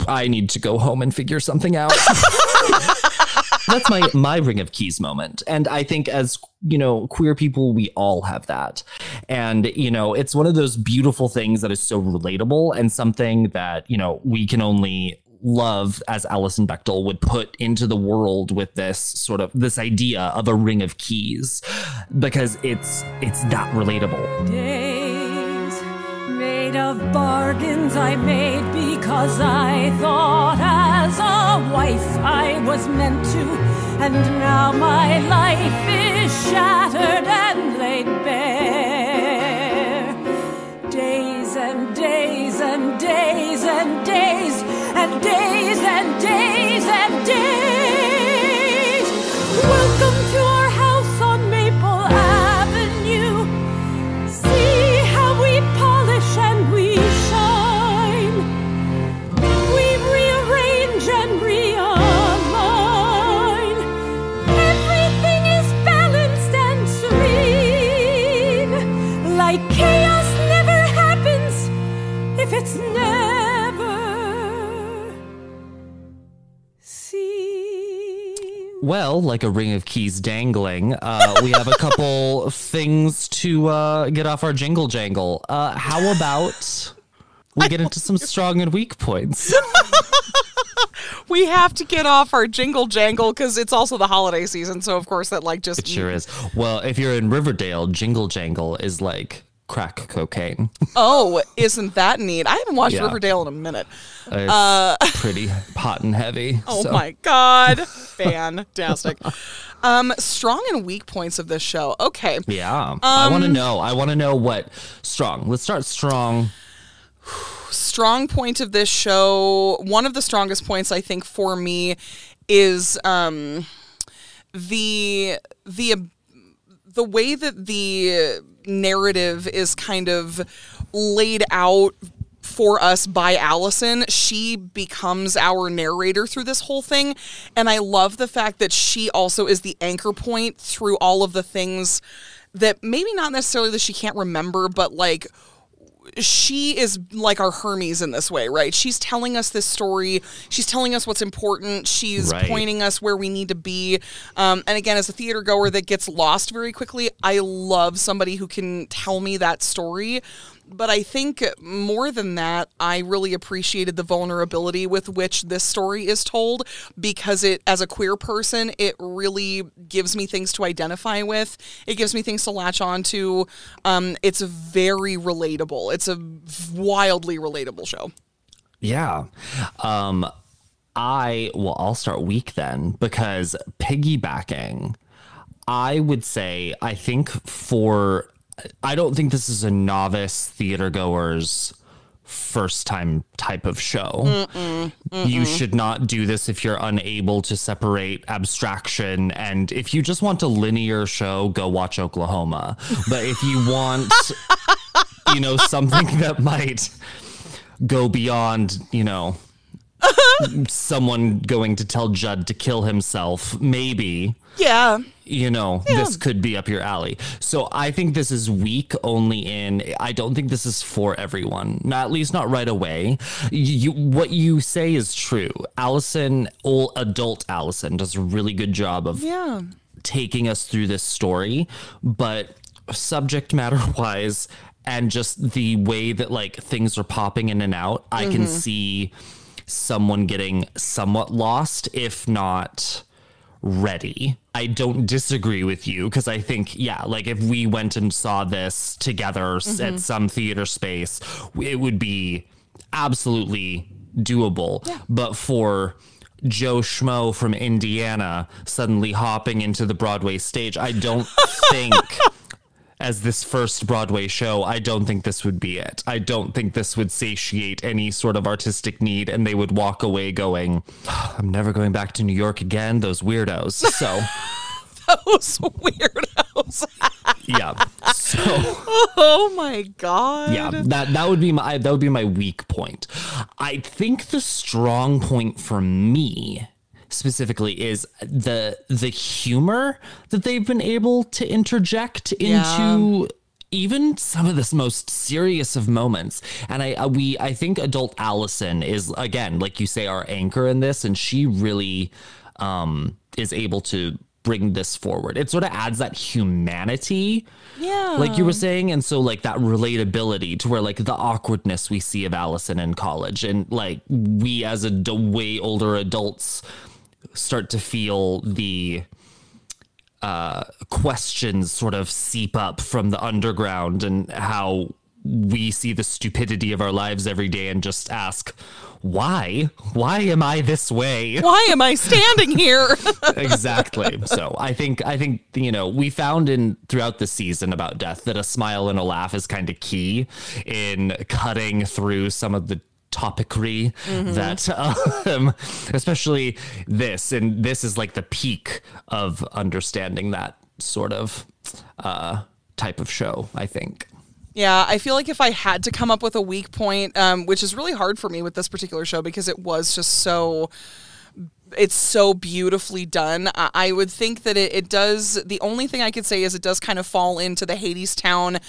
I need to go home and figure something out. That's my my ring of keys moment. And I think as you know, queer people, we all have that. And you know, it's one of those beautiful things that is so relatable and something that, you know, we can only love as Alison Bechdel would put into the world with this sort of this idea of a ring of keys because it's it's that relatable. Of bargains I made because I thought as a wife I was meant to, and now my life is shattered and laid bare. Days and days and days and days Well, like a ring of keys dangling, uh, we have a couple things to uh, get off our jingle jangle. Uh, how about we get into some strong and weak points? We have to get off our jingle jangle because it's also the holiday season. So of course that like just It sure is. Well, if you're in Riverdale, jingle jangle is like crack cocaine. Oh, isn't that neat? I haven't watched Yeah. Riverdale in a minute. It's pretty hot and heavy. Oh so- my god, fantastic. Um, strong and weak points of this show. Okay, Yeah. I Um, want to know. I want to know what strong. Let's start strong. strong point of this show. One of the strongest points I think for me is um, the the the way that the narrative is kind of laid out for us by Alison, she becomes our narrator through this whole thing. And I love the fact that she also is the anchor point through all of the things that maybe not necessarily that she can't remember, but like she is like our Hermes in this way, right? She's telling us this story. She's telling us what's important. She's Right. pointing us where we need to be. Um, and again, as a theater goer that gets lost very quickly, I love somebody who can tell me that story. But I think more than that, I really appreciated the vulnerability with which this story is told because it, as a queer person, it really gives me things to identify with. It gives me things to latch on to. Um, it's very relatable. It's a wildly relatable show. Yeah. Um I well I'll start weak then because piggybacking I would say I think for I don't think this is a novice theater goer's first time type of show. You should not do this if you're unable to separate abstraction and if you just want a linear show go watch Oklahoma. But if you want you know something that might go beyond, you know, someone going to tell Jud to kill himself, maybe, Yeah. you know, this could be up your alley. So I think this is weak only in, I don't think this is for everyone, not at least not right away. You, what you say is true. Alison, old adult Alison, does a really good job of Yeah. taking us through this story, but subject matter wise and just the way that like things are popping in and out, I can mm-hmm. see someone getting somewhat lost, if not ready. I don't disagree with you because I think, yeah, like if we went and saw this together s at mm-hmm. some theater space, it would be absolutely doable. But for Joe Schmo from Indiana suddenly hopping into the Broadway stage, I don't think. As this first Broadway show, I don't think this would be it. I don't think this would satiate any sort of artistic need, and they would walk away going, ah, I'm never going back to New York again, those weirdos. So, Those weirdos. yeah. So, oh my god. yeah, that that would be my that would be my weak point. I think the strong point for me specifically is the the humor that they've been able to interject into even some of this most serious of moments. And i uh, we i think adult alison is again like you say our anchor in this and she really um is able to bring this forward. It sort of adds that humanity Yeah. like you were saying and so like that relatability to where like the awkwardness we see of alison in college. And like we as a d- way older adults start to feel the uh questions sort of seep up from the underground and how we see the stupidity of our lives every day and just ask why why am i this way Why am I standing here? exactly. So I think I think you know we found in throughout the season about death that a smile and a laugh is kind of key in cutting through some of the topicry that um, especially this and this is like the peak of understanding that sort of uh type of show i think. Yeah, I feel like if I had to come up with a weak point, um, which is really hard for me with this particular show because it was just so it's so beautifully done. I, I would think that it, it does. The only thing I could say is it does kind of fall into the Hadestown.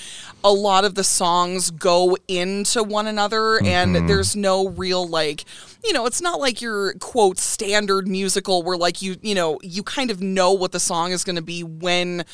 A lot of the songs go into one another, and mm-hmm. there's no real like you know, it's not like your quote standard musical where like you, you know, you kind of know what the song is going to be when,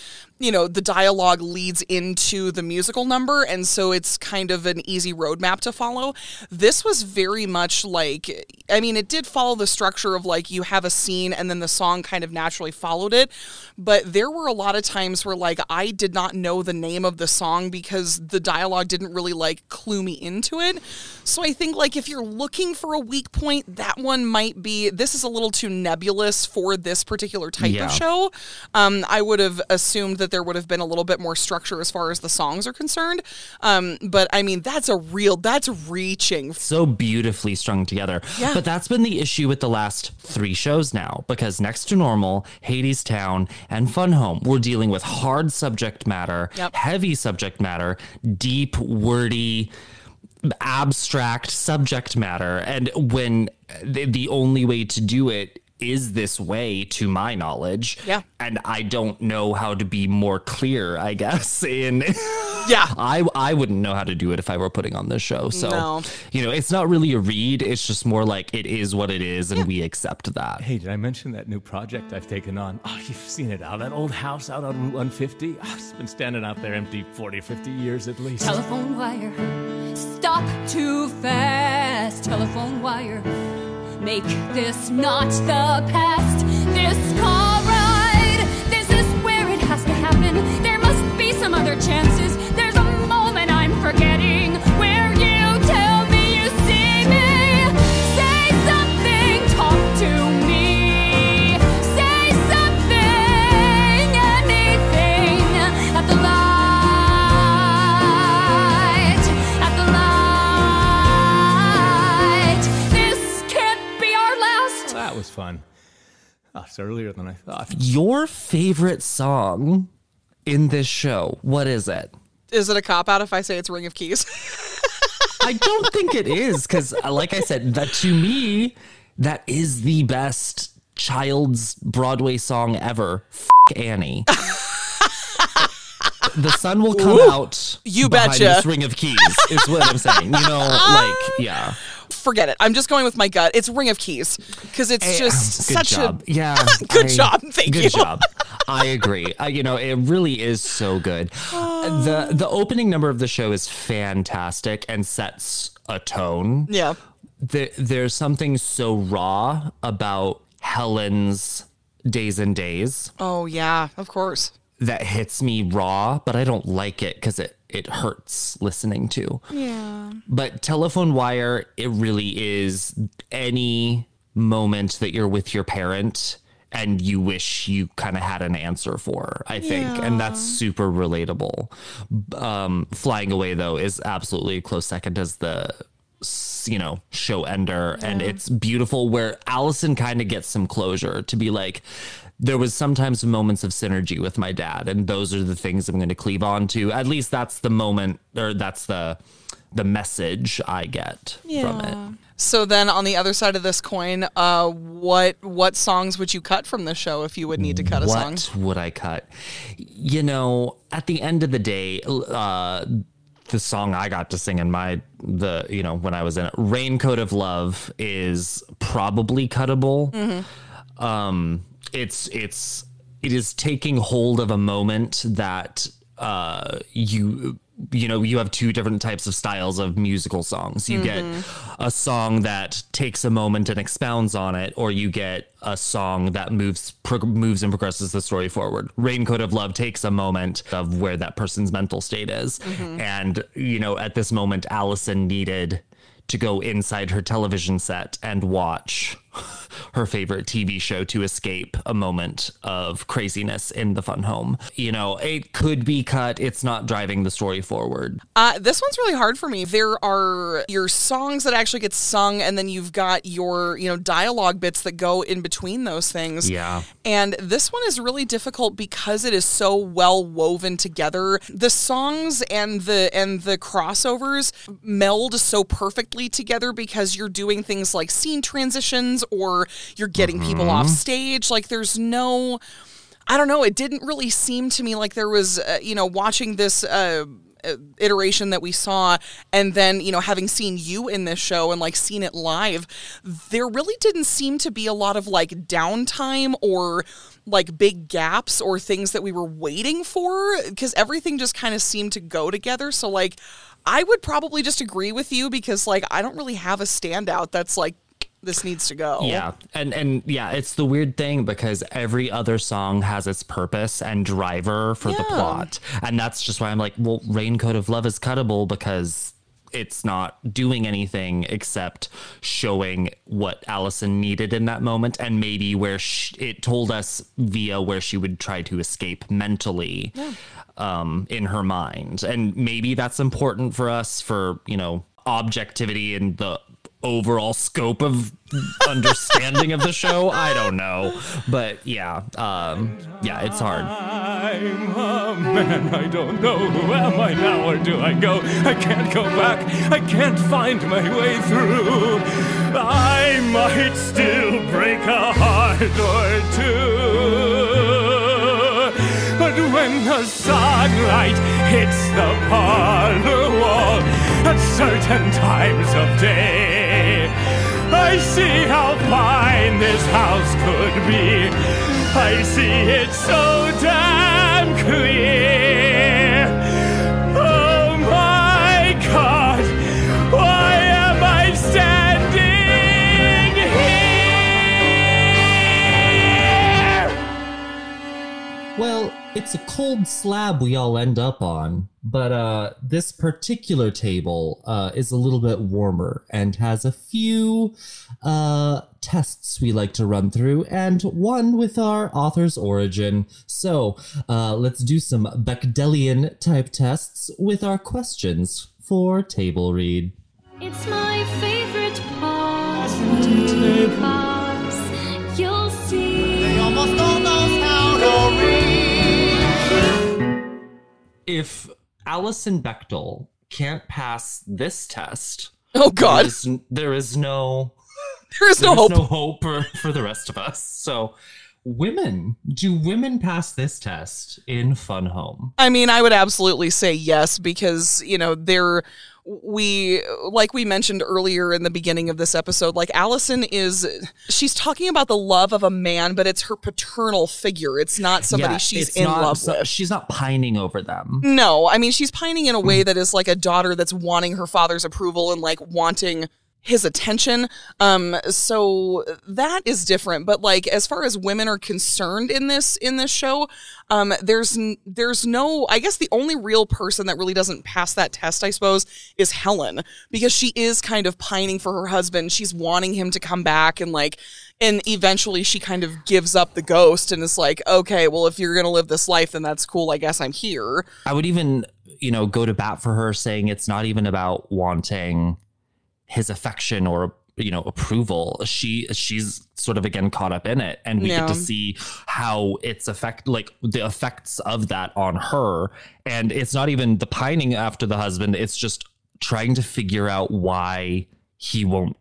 you know, the dialogue leads into the musical number and so it's kind of an easy roadmap to follow. This was very much like I mean, it did follow the structure of like you have a scene and then the song kind of naturally followed it, but there were a lot of times where like I did not know the name of the song because the dialogue didn't really like clue me into it. So I think like if you're looking for a weak point, that one might be. This is a little too nebulous for this particular type Yeah. of show. Um, I would have assumed that there would have been a little bit more structure as far as the songs are concerned. Um, but I mean, that's a real. That's reaching. so beautifully strung together. Yeah. But that's been the issue with the last three shows now, because next to normal, Hadestown, and Fun Home, we're dealing with hard subject matter, Yep. heavy subject matter, deep, wordy, abstract subject matter. And when the, the only way to do it is this way, to my knowledge. Yeah. And I don't know how to be more clear, I guess, in. Yeah. I I wouldn't know how to do it if I were putting on this show. So No. you know, it's not really a read. It's just more like it is what it is, and we accept that. Hey, did I mention that new project I've taken on? Oh, you've seen it out. That old house out on Route 150. Oh, ah, it's been standing out there empty 40, 50 years at least. Telephone wire, stop too fast. Telephone wire, make this not the past. This car ride, this is where it has to happen. There must be some other chances. Fun. Oh, it's earlier than I thought. Your favorite song in this show, what is it? Is it a cop out if I say it's Ring of Keys? I don't think it is because, uh, like I said, that to me, that is the best child's Broadway song ever. F- Annie. the sun will come out. You betcha. This ring of keys is what I'm saying. You know, like yeah. Forget it. I'm just going with my gut. It's Ring of Keys because it's just um, good such job. a yeah. Good job. Thank good you. job. I agree. I, you know, it really is so good. Ah. the The opening number of the show is fantastic and sets a tone. yeah. There, there's something so raw about Helen's days and days Oh yeah, of course. that hits me raw, but I don't like it because it it hurts listening to. Yeah. But telephone wire, it really is any moment that you're with your parent and you wish you kind of had an answer for, I think. And that's super relatable. Um, Flying Away, though, is absolutely a close second as the, you know, show ender. And it's beautiful where Alison kind of gets some closure to be like, there was sometimes moments of synergy with my dad and those are the things i'm going to cleave on to. At least that's the moment or that's the the message i get from it. So then on the other side of this coin, uh, what what songs would you cut from the show if you would need to cut a what song? What would i cut? You know at the end of the day uh the song i got to sing in my the you know when i was in it raincoat of love is probably cuttable. Um it's it's it is taking hold of a moment that uh you you know you have two different types of styles of musical songs. You get a song that takes a moment and expounds on it or you get a song that moves prog- moves and progresses the story forward. Raincoat of love takes a moment of where that person's mental state is. And you know at this moment alison needed to go inside her television set and watch her favorite TV show to escape a moment of craziness in the fun home. You know, it could be cut. It's not driving the story forward. Uh, this one's really hard for me. There are your songs that actually get sung, and then you've got your you know dialogue bits that go in between those things. Yeah. And this one is really difficult because it is so well woven together. The songs and the and the crossovers meld so perfectly together because you're doing things like scene transitions scenes or you're getting people off stage. Like there's no I don't know, it didn't really seem to me like there was uh, you know watching this uh uh, iteration that we saw and then you know having seen you in this show and like seen it live there really didn't seem to be a lot of like downtime or like big gaps or things that we were waiting for because everything just kind of seemed to go together so like I would probably just agree with you because like I don't really have a standout that's like this needs to go. Yeah. And and yeah, it's the weird thing because every other song has its purpose and driver for the plot. And that's just why I'm like, well, Raincoat of Love is cuttable because it's not doing anything except showing what Alison needed in that moment and maybe where sh it told us via where she would try to escape mentally um, in her mind. And maybe that's important for us for, you know, objectivity and the overall scope of understanding of the show. I don't know. But yeah, um, yeah, it's hard. I'm a man, I don't know who am I now, or do I go? I can't go back, I can't find my way through. I might still break a heart or two. But when the sunlight hits the parlor wall at certain times of day, I see how fine this house could be. I see it so damn clear. Oh my God, why am I standing here? Well, it's a cold slab we all end up on, but uh, this particular table uh, is a little bit warmer and has a few uh, tests we like to run through, and one with our author's origin. So uh, let's do some Bechdelian type tests with our questions for table read. It's my favorite part because you'll see. They almost all knows how to read. If Alison Bechdel can't pass this test, Oh God. there is, there is no There is no there's hope. no hope for, for the rest of us. So Women, do women pass this test in Fun Home? I mean, I would absolutely say yes because, you know, they're we like we mentioned earlier in the beginning of this episode like Alison is she's talking about the love of a man but it's her paternal figure. It's not somebody yeah, she's in not- love so- with. She's not pining over them. no I mean she's pining in a way mm. that is like a daughter that's wanting her father's approval and like wanting his attention. Um so that is different but like as far as women are concerned in this in this show um there's there's no i guess the only real person that really doesn't pass that test i suppose is helen because she is kind of pining for her husband. She's wanting him to come back and like and eventually she kind of gives up the ghost and is like okay well if you're gonna live this life then that's cool. I guess i'm here. I would even, you know, go to bat for her saying it's not even about wanting his affection or you know approval she she's sort of again caught up in it. And we Yeah. get to see how it's affect like the effects of that on her. And it's not even the pining after the husband. It's just trying to figure out why he won't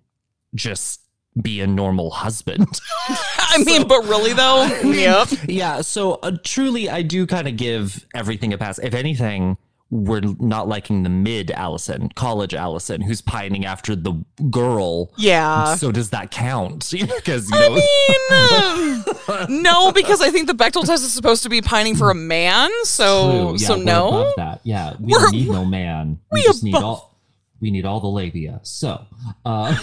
just be a normal husband. I mean but really though? Yep. yeah. So uh, truly i do kind of give everything a pass. If anything we're not liking the mid alison college alison who's pining after the girl Yeah. so does that count because you know I mean, no, because I think the Bechdel test is supposed to be pining for a man. So, Yeah, so no. that. Yeah, we We're don't need no man. We, we just need all. We need all the labia. So, uh,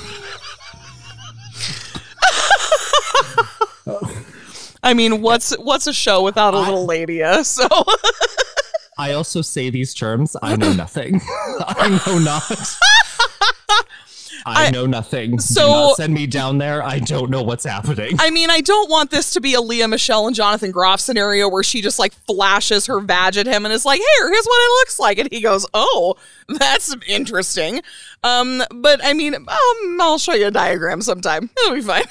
I mean, what's what's a show without a little labia? So, i also say these terms i know nothing i know not I, know nothing. so- Do not send me down there. I don't know what's happening. I mean, I don't want this to be a Lea Michele and Jonathan Groff scenario where she just like flashes her vag at him and is like, "Here, here's what it looks like," and he goes, "Oh, that's interesting." Um, but I mean, um, I'll show you a diagram sometime. It'll be fine.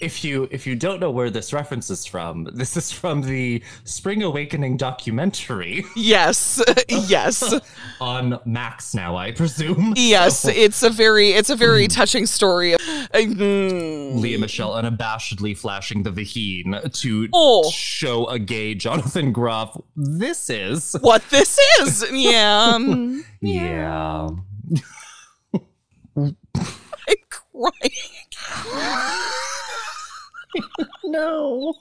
If you if you don't know where this reference is from, this is from the Spring Awakening documentary Yes, yes, on Max now, I presume. yes. So, It's a very, it's a very touching story. Uh, mm, Lea Michele unabashedly flashing the vagine to Oh. show a gay Jonathan Groff. This is what this is? Yeah, yeah. I'm crying. No.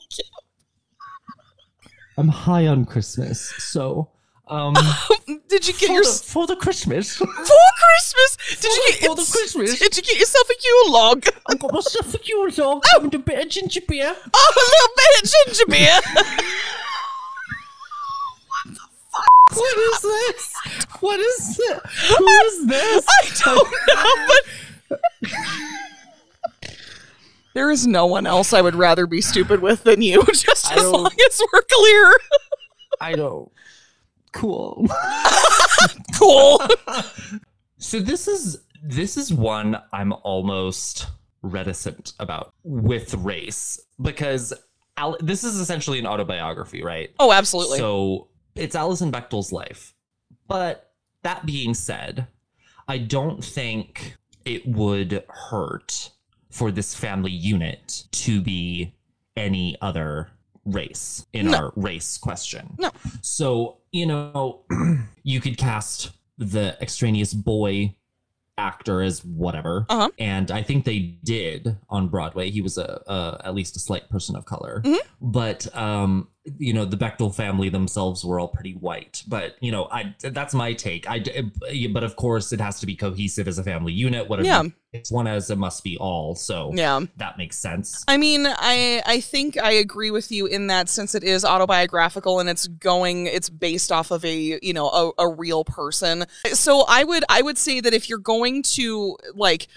I'm high on Christmas, so um Did you get for your the, for the Christmas. for Christmas? Did you the- get for the Christmas. Did you get yourself a Yule log? I've got myself a Yule log and a bit of ginger beer. Oh, a little bit of ginger beer. What the fuck? What is this? What is this? Who is this? I don't know, but there is no one else I would rather be stupid with than you. Just I as long as we're clear. I don't. Cool. Cool. So this is this is one I'm almost reticent about with race because Al- this is essentially an autobiography, right? Oh, absolutely. So it's Alison Bechdel's life. But that being said, I don't think it would hurt for this family unit to be any other race in No. our race question. No. So, you know, you could cast the extraneous boy actor as whatever. Uh-huh. And I think they did on Broadway. He was a, a at least a slight person of color. Mhm. But um, you know, the Bechdel family themselves were all pretty white. But you know, I that's my take. I but of course it has to be cohesive as a family unit. Whatever Yeah. it's one as it must be all. So Yeah. that makes sense. I mean, I I think I agree with you in that since it is autobiographical and it's going it's based off of a, you know, a, a real person. So I would I would say that if you're going to like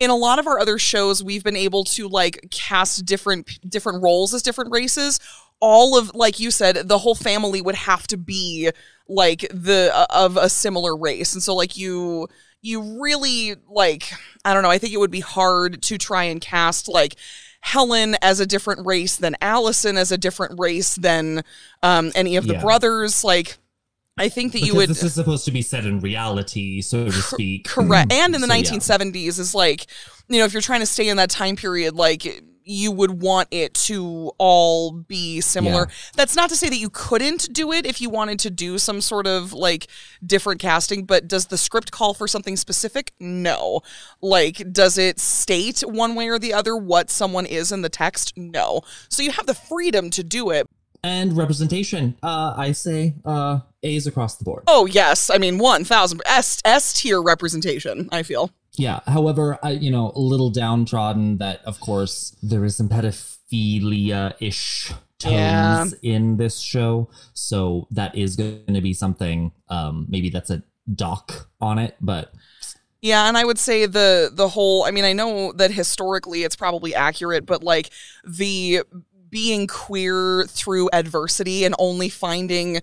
in a lot of our other shows we've been able to like cast different different roles as different races all of like you said the whole family would have to be like the uh, of a similar race and so like you you really like i don't know i think it would be hard to try and cast like helen as a different race than alison as a different race than um any of the Yeah. brothers like i think that Because you would this is supposed to be set in reality, so to speak. Correct. And in the So, yeah. 1970s is like, you know, if you're trying to stay in that time period, like you would want it to all be similar. Yeah. That's not to say that you couldn't do it if you wanted to do some sort of like different casting, but does the script call for something specific? No. Like, does it state one way or the other what someone is in the text? No. So you have the freedom to do it. And representation. Uh, I say uh, A's across the board. Oh, yes. I mean, 1000 S S tier representation, I feel. Yeah. However, I, you know, a little downtrodden that, of course, there is some pedophilia ish tones Yeah. in this show. So that is going to be something, um, maybe that's a doc on it, but Yeah, and I would say the the whole I mean, I know that historically it's probably accurate, but like the being queer through adversity and only finding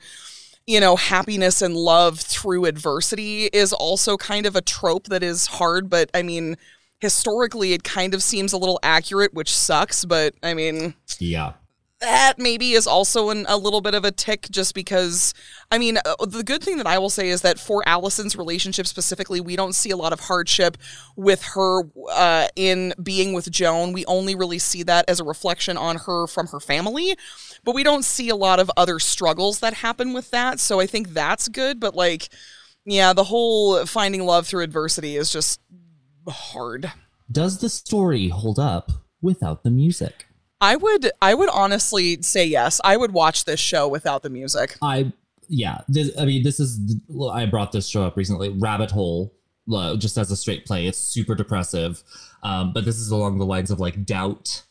you know happiness and love through adversity is also kind of a trope that is hard, but I mean historically it kind of seems a little accurate, which sucks, but I mean yeah. That maybe is also an, a little bit of a tick just because i mean uh, the good thing that i will say is that for alison's relationship specifically we don't see a lot of hardship with her uh, in being with joan. We only really see that as a reflection on her from her family but we don't see a lot of other struggles that happen with that. So i think that's good but like yeah the whole finding love through adversity is just hard. Does the story hold up without the music? I would I would honestly say yes. I would watch this show without the music. I yeah. This, I mean, this is I brought this show up recently. Rabbit Hole, just as a straight play, it's super depressive. Um, but this is along the lines of like doubt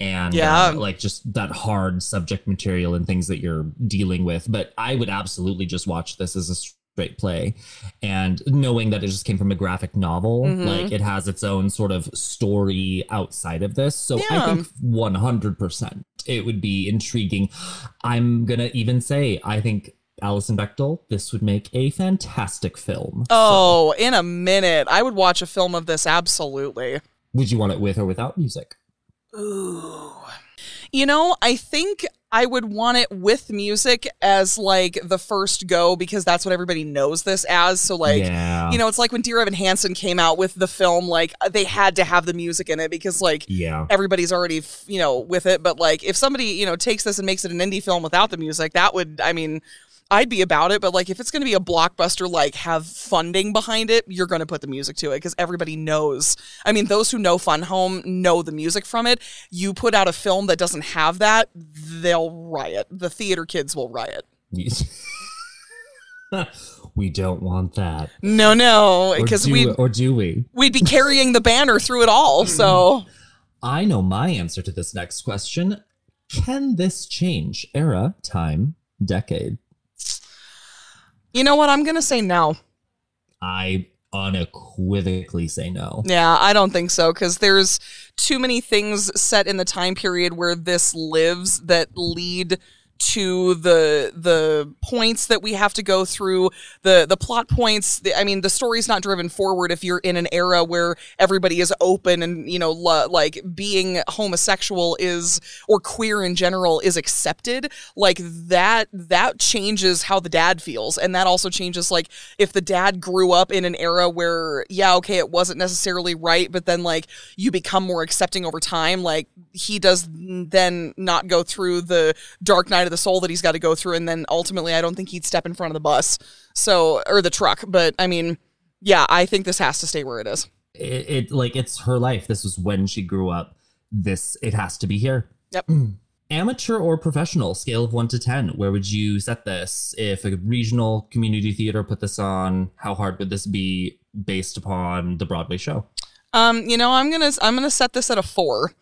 and Yeah. uh, like just that hard subject material and things that you're dealing with. But I would absolutely just watch this as a straight play, and knowing that it just came from a graphic novel, Mhm. like it has its own sort of story outside of this. So Yeah. I think 100% it would be intriguing. I'm gonna even say I think Alison Bechdel, this would make a fantastic film. Oh, in a minute. I would watch a film of this absolutely. Would you want it with or without music? Ooh. You know, I think I would want it with music as like the first go because that's what everybody knows this as. So like, Yeah. you know, it's like when Dear Evan Hansen came out with the film, like uh, they had to have the music in it because like Yeah. everybody's already you know with it. But like if somebody you know takes this and makes it an indie film without the music, that would I mean. I'd be about it, but like if it's going to be a blockbuster, like have funding behind it, you're going to put the music to it because everybody knows. I mean, those who know Fun Home know the music from it. You put out a film that doesn't have that, they'll riot. The theater kids will riot. we don't want that. No, no, because we or do we? we'd be carrying the banner through it all. So I know my answer to this next question. Can this change era, time, decade? You know what? I'm going to say no. I unequivocally say no. Yeah, I don't think so because there's too many things set in the time period where this lives that lead to the the points that we have to go through the the plot points the, i mean the story's not driven forward if you're in an era where everybody is open and you know lo- like being homosexual is or queer in general is accepted. Like that that changes how the dad feels. And that also changes like if the dad grew up in an era where yeah okay it wasn't necessarily right but then like you become more accepting over time like he does then not go through the dark night of the soul that he's got to go through and then ultimately i don't think he'd step in front of the bus so or the truck but i mean yeah i think this has to stay where it is It, it like it's her life. This was when she grew up. This it has to be here. Yep. Amateur or professional, scale of one to ten. Where would you set this? If a regional community theater put this on, how hard would this be based upon the Broadway show? Um, you know, I'm gonna I'm gonna set this at a four,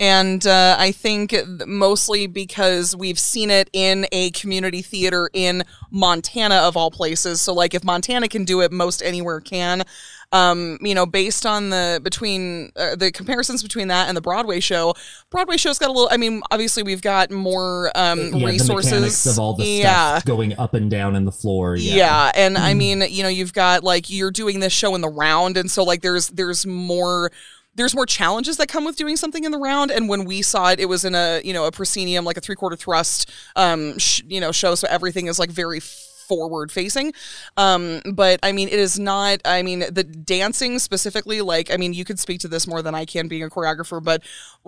and uh, I think mostly because we've seen it in a community theater in Montana of all places. So like, if Montana can do it, most anywhere can. Um, you know, based on the between uh, the comparisons between that and the Broadway show, Broadway show's got a little. I mean, obviously we've got more um, yeah, resources of all the yeah. stuff going up and down in the floor. Yeah. Yeah, and I mean, you know, you've got like you're doing this show in the round, and so like there's there's more there's more challenges that come with doing something in the round. And when we saw it, it was in a you know a proscenium, like a three quarter thrust, um, sh- you know, show. So everything is like very forward facing um but i mean it is not i mean the dancing specifically like i mean you could speak to this more than i can being a choreographer but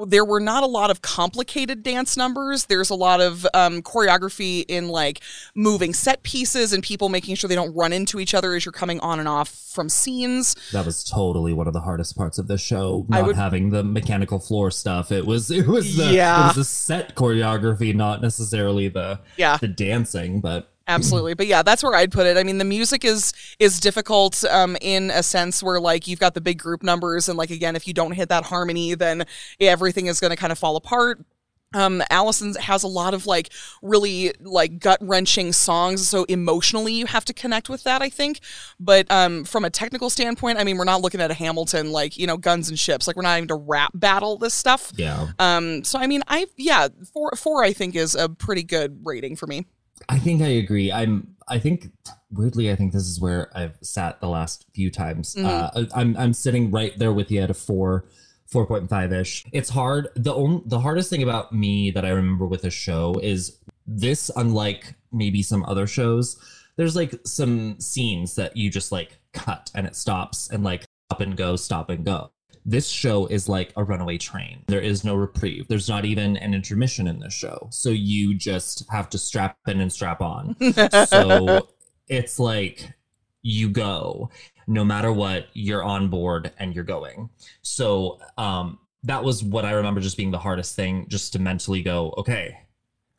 there were not a lot of complicated dance numbers there's a lot of um choreography in like moving set pieces and people making sure they don't run into each other as you're coming on and off from scenes that was totally one of the hardest parts of the show. Not would- having the mechanical floor stuff. It was it was the Yeah. it was the set choreography, not necessarily the Yeah. the dancing. But absolutely. But yeah that's where i'd put it. I mean the music is is difficult um in a sense where like you've got the big group numbers and like again if you don't hit that harmony then everything is going to kind of fall apart. Um alison has a lot of like really like gut wrenching songs so emotionally you have to connect with that i think. But um from a technical standpoint i mean we're not looking at a hamilton like you know guns and ships. Like we're not having to rap battle this stuff. Yeah, um so i mean i yeah four four i think is a pretty good rating for me I think I agree. I'm. I think weirdly, I think this is where I've sat the last few times. Mm-hmm. Uh, I'm I'm sitting right there with you at a four. 4.5 ish. It's hard. The only the hardest thing about me that I remember with a show is this, unlike maybe some other shows, there's like some scenes that you just like cut and it stops and like up and go, stop and go. This show is like a runaway train. There is no reprieve. There's not even an intermission in this show. So you just have to strap in and strap on. so it's like you go no matter what you're on board and you're going so um that was what i remember just being the hardest thing just to mentally go okay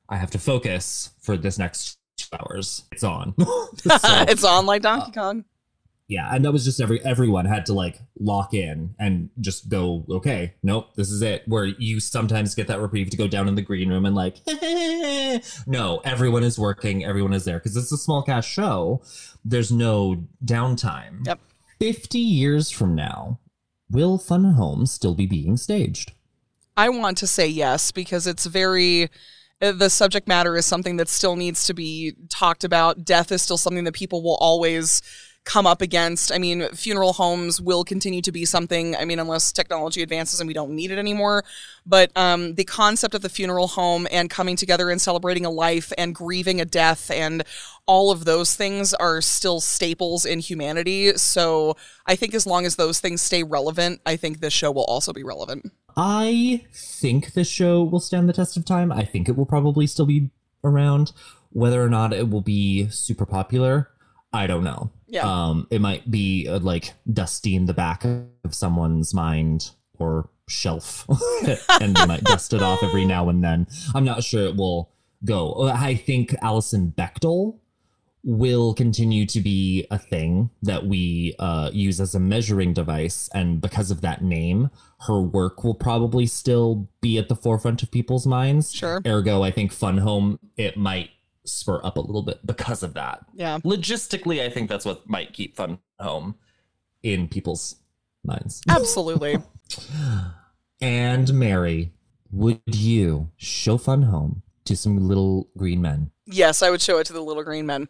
i have to focus for this next two hours it's on So, it's on like donkey kong yeah and that was just every everyone had to like lock in and just go okay nope this is it where you sometimes get that reprieve to go down in the green room and like no everyone is working everyone is there because it's a small cast show there's no downtime Yep. 50 years from now will fun home still be being staged I want to say yes because it's very uh, the subject matter is something that still needs to be talked about. Death is still something that people will always come up against. I mean, funeral homes will continue to be something, I mean, unless technology advances and we don't need it anymore. But um, the concept of the funeral home and coming together and celebrating a life and grieving a death and all of those things are still staples in humanity. So I think as long as those things stay relevant, I think this show will also be relevant. I think the show will stand the test of time. I think it will probably still be around. Whether or not it will be super popular, I don't know. Yeah. Um, it might be uh, like dusty in the back of someone's mind or shelf, and they might dust it off every now and then. I'm not sure it will go. I think Alison Bechdel will continue to be a thing that we uh, use as a measuring device. And because of that name, her work will probably still be at the forefront of people's minds. Sure. Ergo, I think Fun Home, it might spur up a little bit because of that Yeah. Logistically, I think that's what might keep Fun home. in people's minds. Absolutely. And Mary, would you show Fun Home to some little green men? Yes, I would show it to the little green men.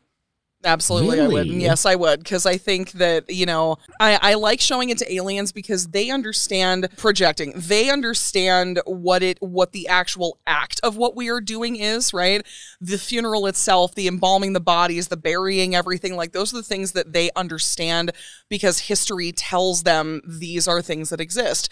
Absolutely, I would. Really? Yes, I would, because I think that you know I, I like showing it to aliens because they understand projecting. They understand what it what the actual act of what we are doing is. Right, the funeral itself, the embalming the bodies, the burying everything. Like those are the things that they understand because history tells them these are things that exist.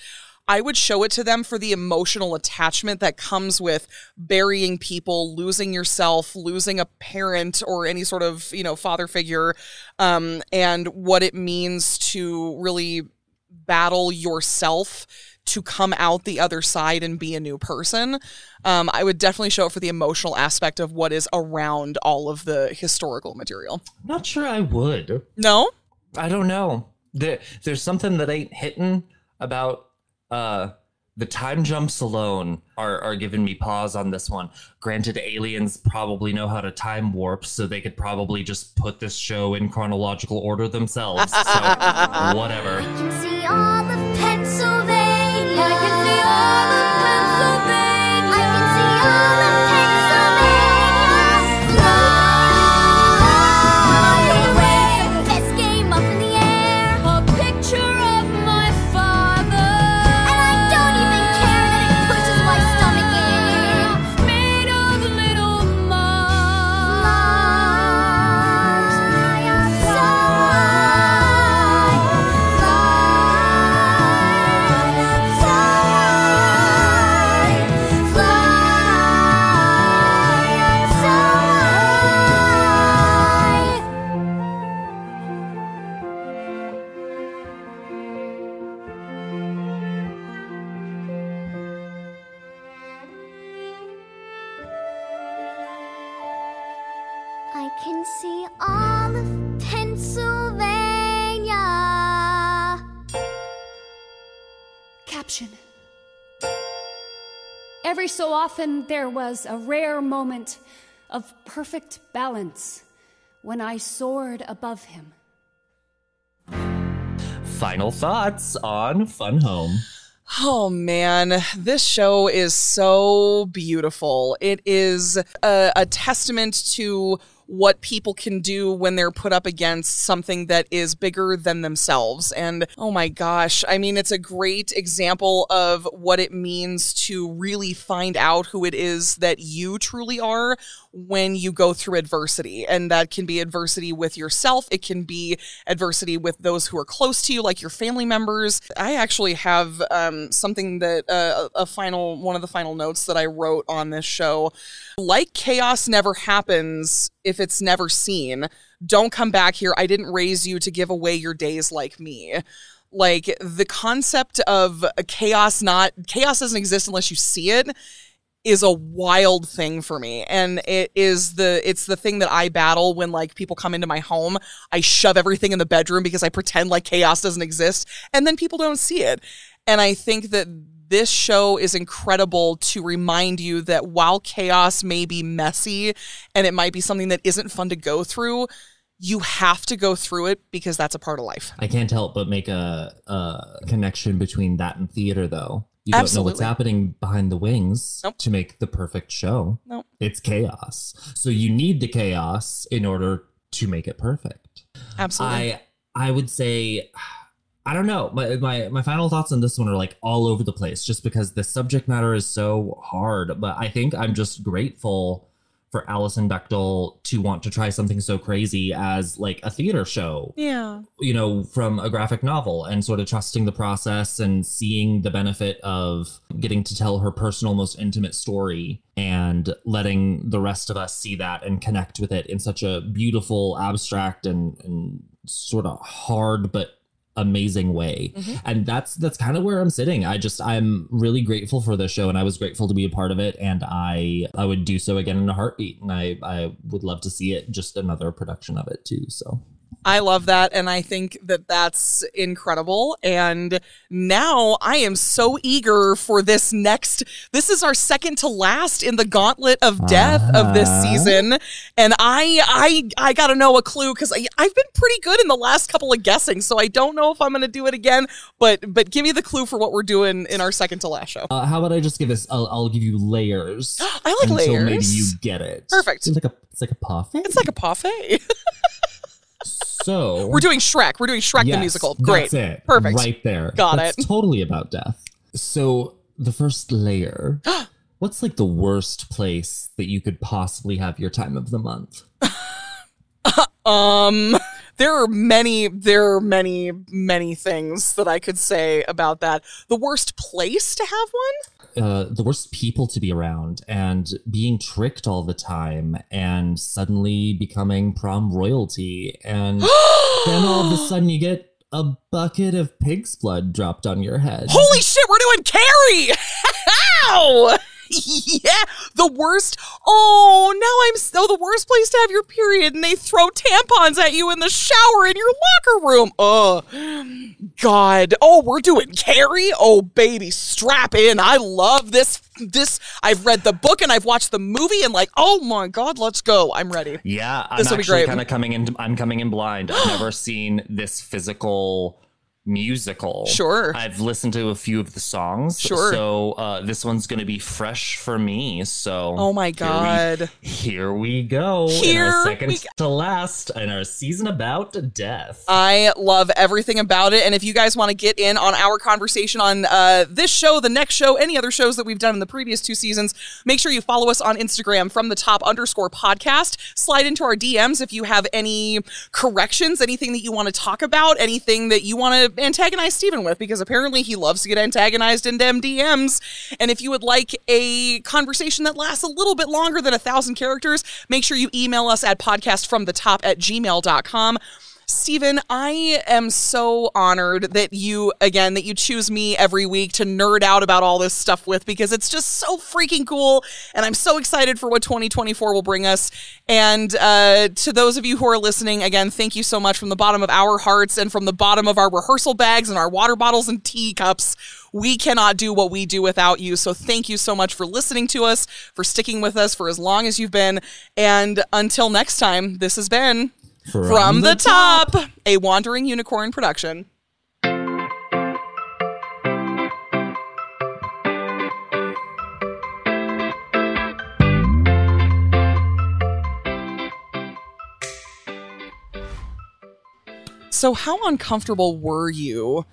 I would show it to them for the emotional attachment that comes with burying people, losing yourself, losing a parent or any sort of, you know, father figure, um, and what it means to really battle yourself to come out the other side and be a new person. Um, I would definitely show it for the emotional aspect of what is around all of the historical material. Not sure I would. No? I don't know. There, there's something that ain't hitting about uh the time jumps alone are, are giving me pause on this one. Granted, aliens probably know how to time warp, so they could probably just put this show in chronological order themselves. So whatever. So often, there was a rare moment of perfect balance when I soared above him. Final thoughts on Fun Home. Oh man, this show is so beautiful. It is a, a testament to what people can do when they're put up against something that is bigger than themselves. And oh my gosh, I mean, it's a great example of what it means to really find out who it is that you truly are when you go through adversity. And that can be adversity with yourself, it can be adversity with those who are close to you, like your family members. I actually have um, something that uh, a final one of the final notes that I wrote on this show. Like chaos never happens if it's never seen. Don't come back here. I didn't raise you to give away your days like me like the concept of chaos not chaos doesn't exist unless you see it is a wild thing for me. And it is the it's the thing that i battle when like people come into my home. I shove everything in the bedroom because i pretend like chaos doesn't exist and then people don't see it. And i think that this show is incredible to remind you that while chaos may be messy and it might be something that isn't fun to go through you have to go through it because that's a part of life. I can't help but make a, a connection between that and theater, though. You don't know what's happening behind the wings Nope. to make the perfect show. Nope. It's chaos. So you need the chaos in order to make it perfect. absolutely I I would say I don't know. My, my my final thoughts on this one are like all over the place just because the subject matter is so hard. But I think I'm just grateful for Alison Bechdel to want to try something so crazy as like a theater show. Yeah. You know, from a graphic novel and sort of trusting the process and seeing the benefit of getting to tell her personal, most intimate story and letting the rest of us see that and connect with it in such a beautiful, abstract, and, and sort of hard but amazing way. Mm-hmm. and that's that's kind of where i'm sitting. I just i'm really grateful for this show and i was grateful to be a part of it. And i i would do so again in a heartbeat. And i i would love to see it just another production of it too. So I love that. And I think that that's incredible. And now I am so eager for this next. This is our second to last in the gauntlet of death of this Uh-huh. season. And I, I, I got to know a clue because I've been pretty good in the last couple of guessing. So I don't know if I'm going to do it again, but, but give me the clue for what we're doing in our second to last show. uh, how about i just give this i'll, I'll give you layers I like until maybe you get it Perfect. it's like a it's like a parfait It's like a parfait. so we're doing Shrek. We're doing Shrek the musical. Great. That's it. Perfect. Right there. Got That's it. totally about death. So the first layer. what's like the worst place that you could possibly have your time of the month? Um, there are many, there are many, many things that I could say about that. The worst place to have one? Uh, the worst people to be around and being tricked all the time and suddenly becoming prom royalty and then all of a sudden you get a bucket of pig's blood dropped on your head. Holy shit, we're doing Carrie! Ow! yeah, the worst. Oh, now I'm so the worst place to have your period, and they throw tampons at you in the shower in your locker room. Oh, God. Oh, we're doing Carrie. Oh, baby, strap in. I love this. This I've read the book and I've watched the movie, and like, oh my God, let's go. I'm ready. Yeah, I'm This will be great. kind of coming in. I'm coming in blind. I've never seen this physical musical. Sure. I've listened to a few of the songs. Sure. So uh, this one's going to be fresh for me. So. Oh my here we- God. Here we go. in Here our second we to last in our season about death. I love everything about it. And if you guys want to get in on our conversation on uh, this show, the next show, any other shows that we've done in the previous two seasons, make sure you follow us on Instagram from the top underscore podcast. Slide into our DMs if you have any corrections, anything that you want to talk about, anything that you want to antagonize Steven with, because apparently he loves to get antagonized in them DMs. And if you would like a conversation that lasts a little bit longer than a thousand characters, make sure you email us at podcastfromthetop at gmail.com. Steven, I am so honored that you, again, that you choose me every week to nerd out about all this stuff with because it's just so freaking cool. And I'm so excited for what 2024 will bring us. And uh, to those of you who are listening, again, thank you so much from the bottom of our hearts and from the bottom of our rehearsal bags and our water bottles and teacups. We cannot do what we do without you. So thank you so much for listening to us, for sticking with us for as long as you've been. And until next time, this has been. From, the, top, a Wandering Unicorn production. So, how uncomfortable were you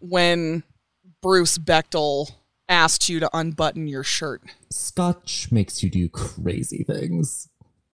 when Bruce Bechdel asked you to unbutton your shirt? Scotch makes you do crazy things.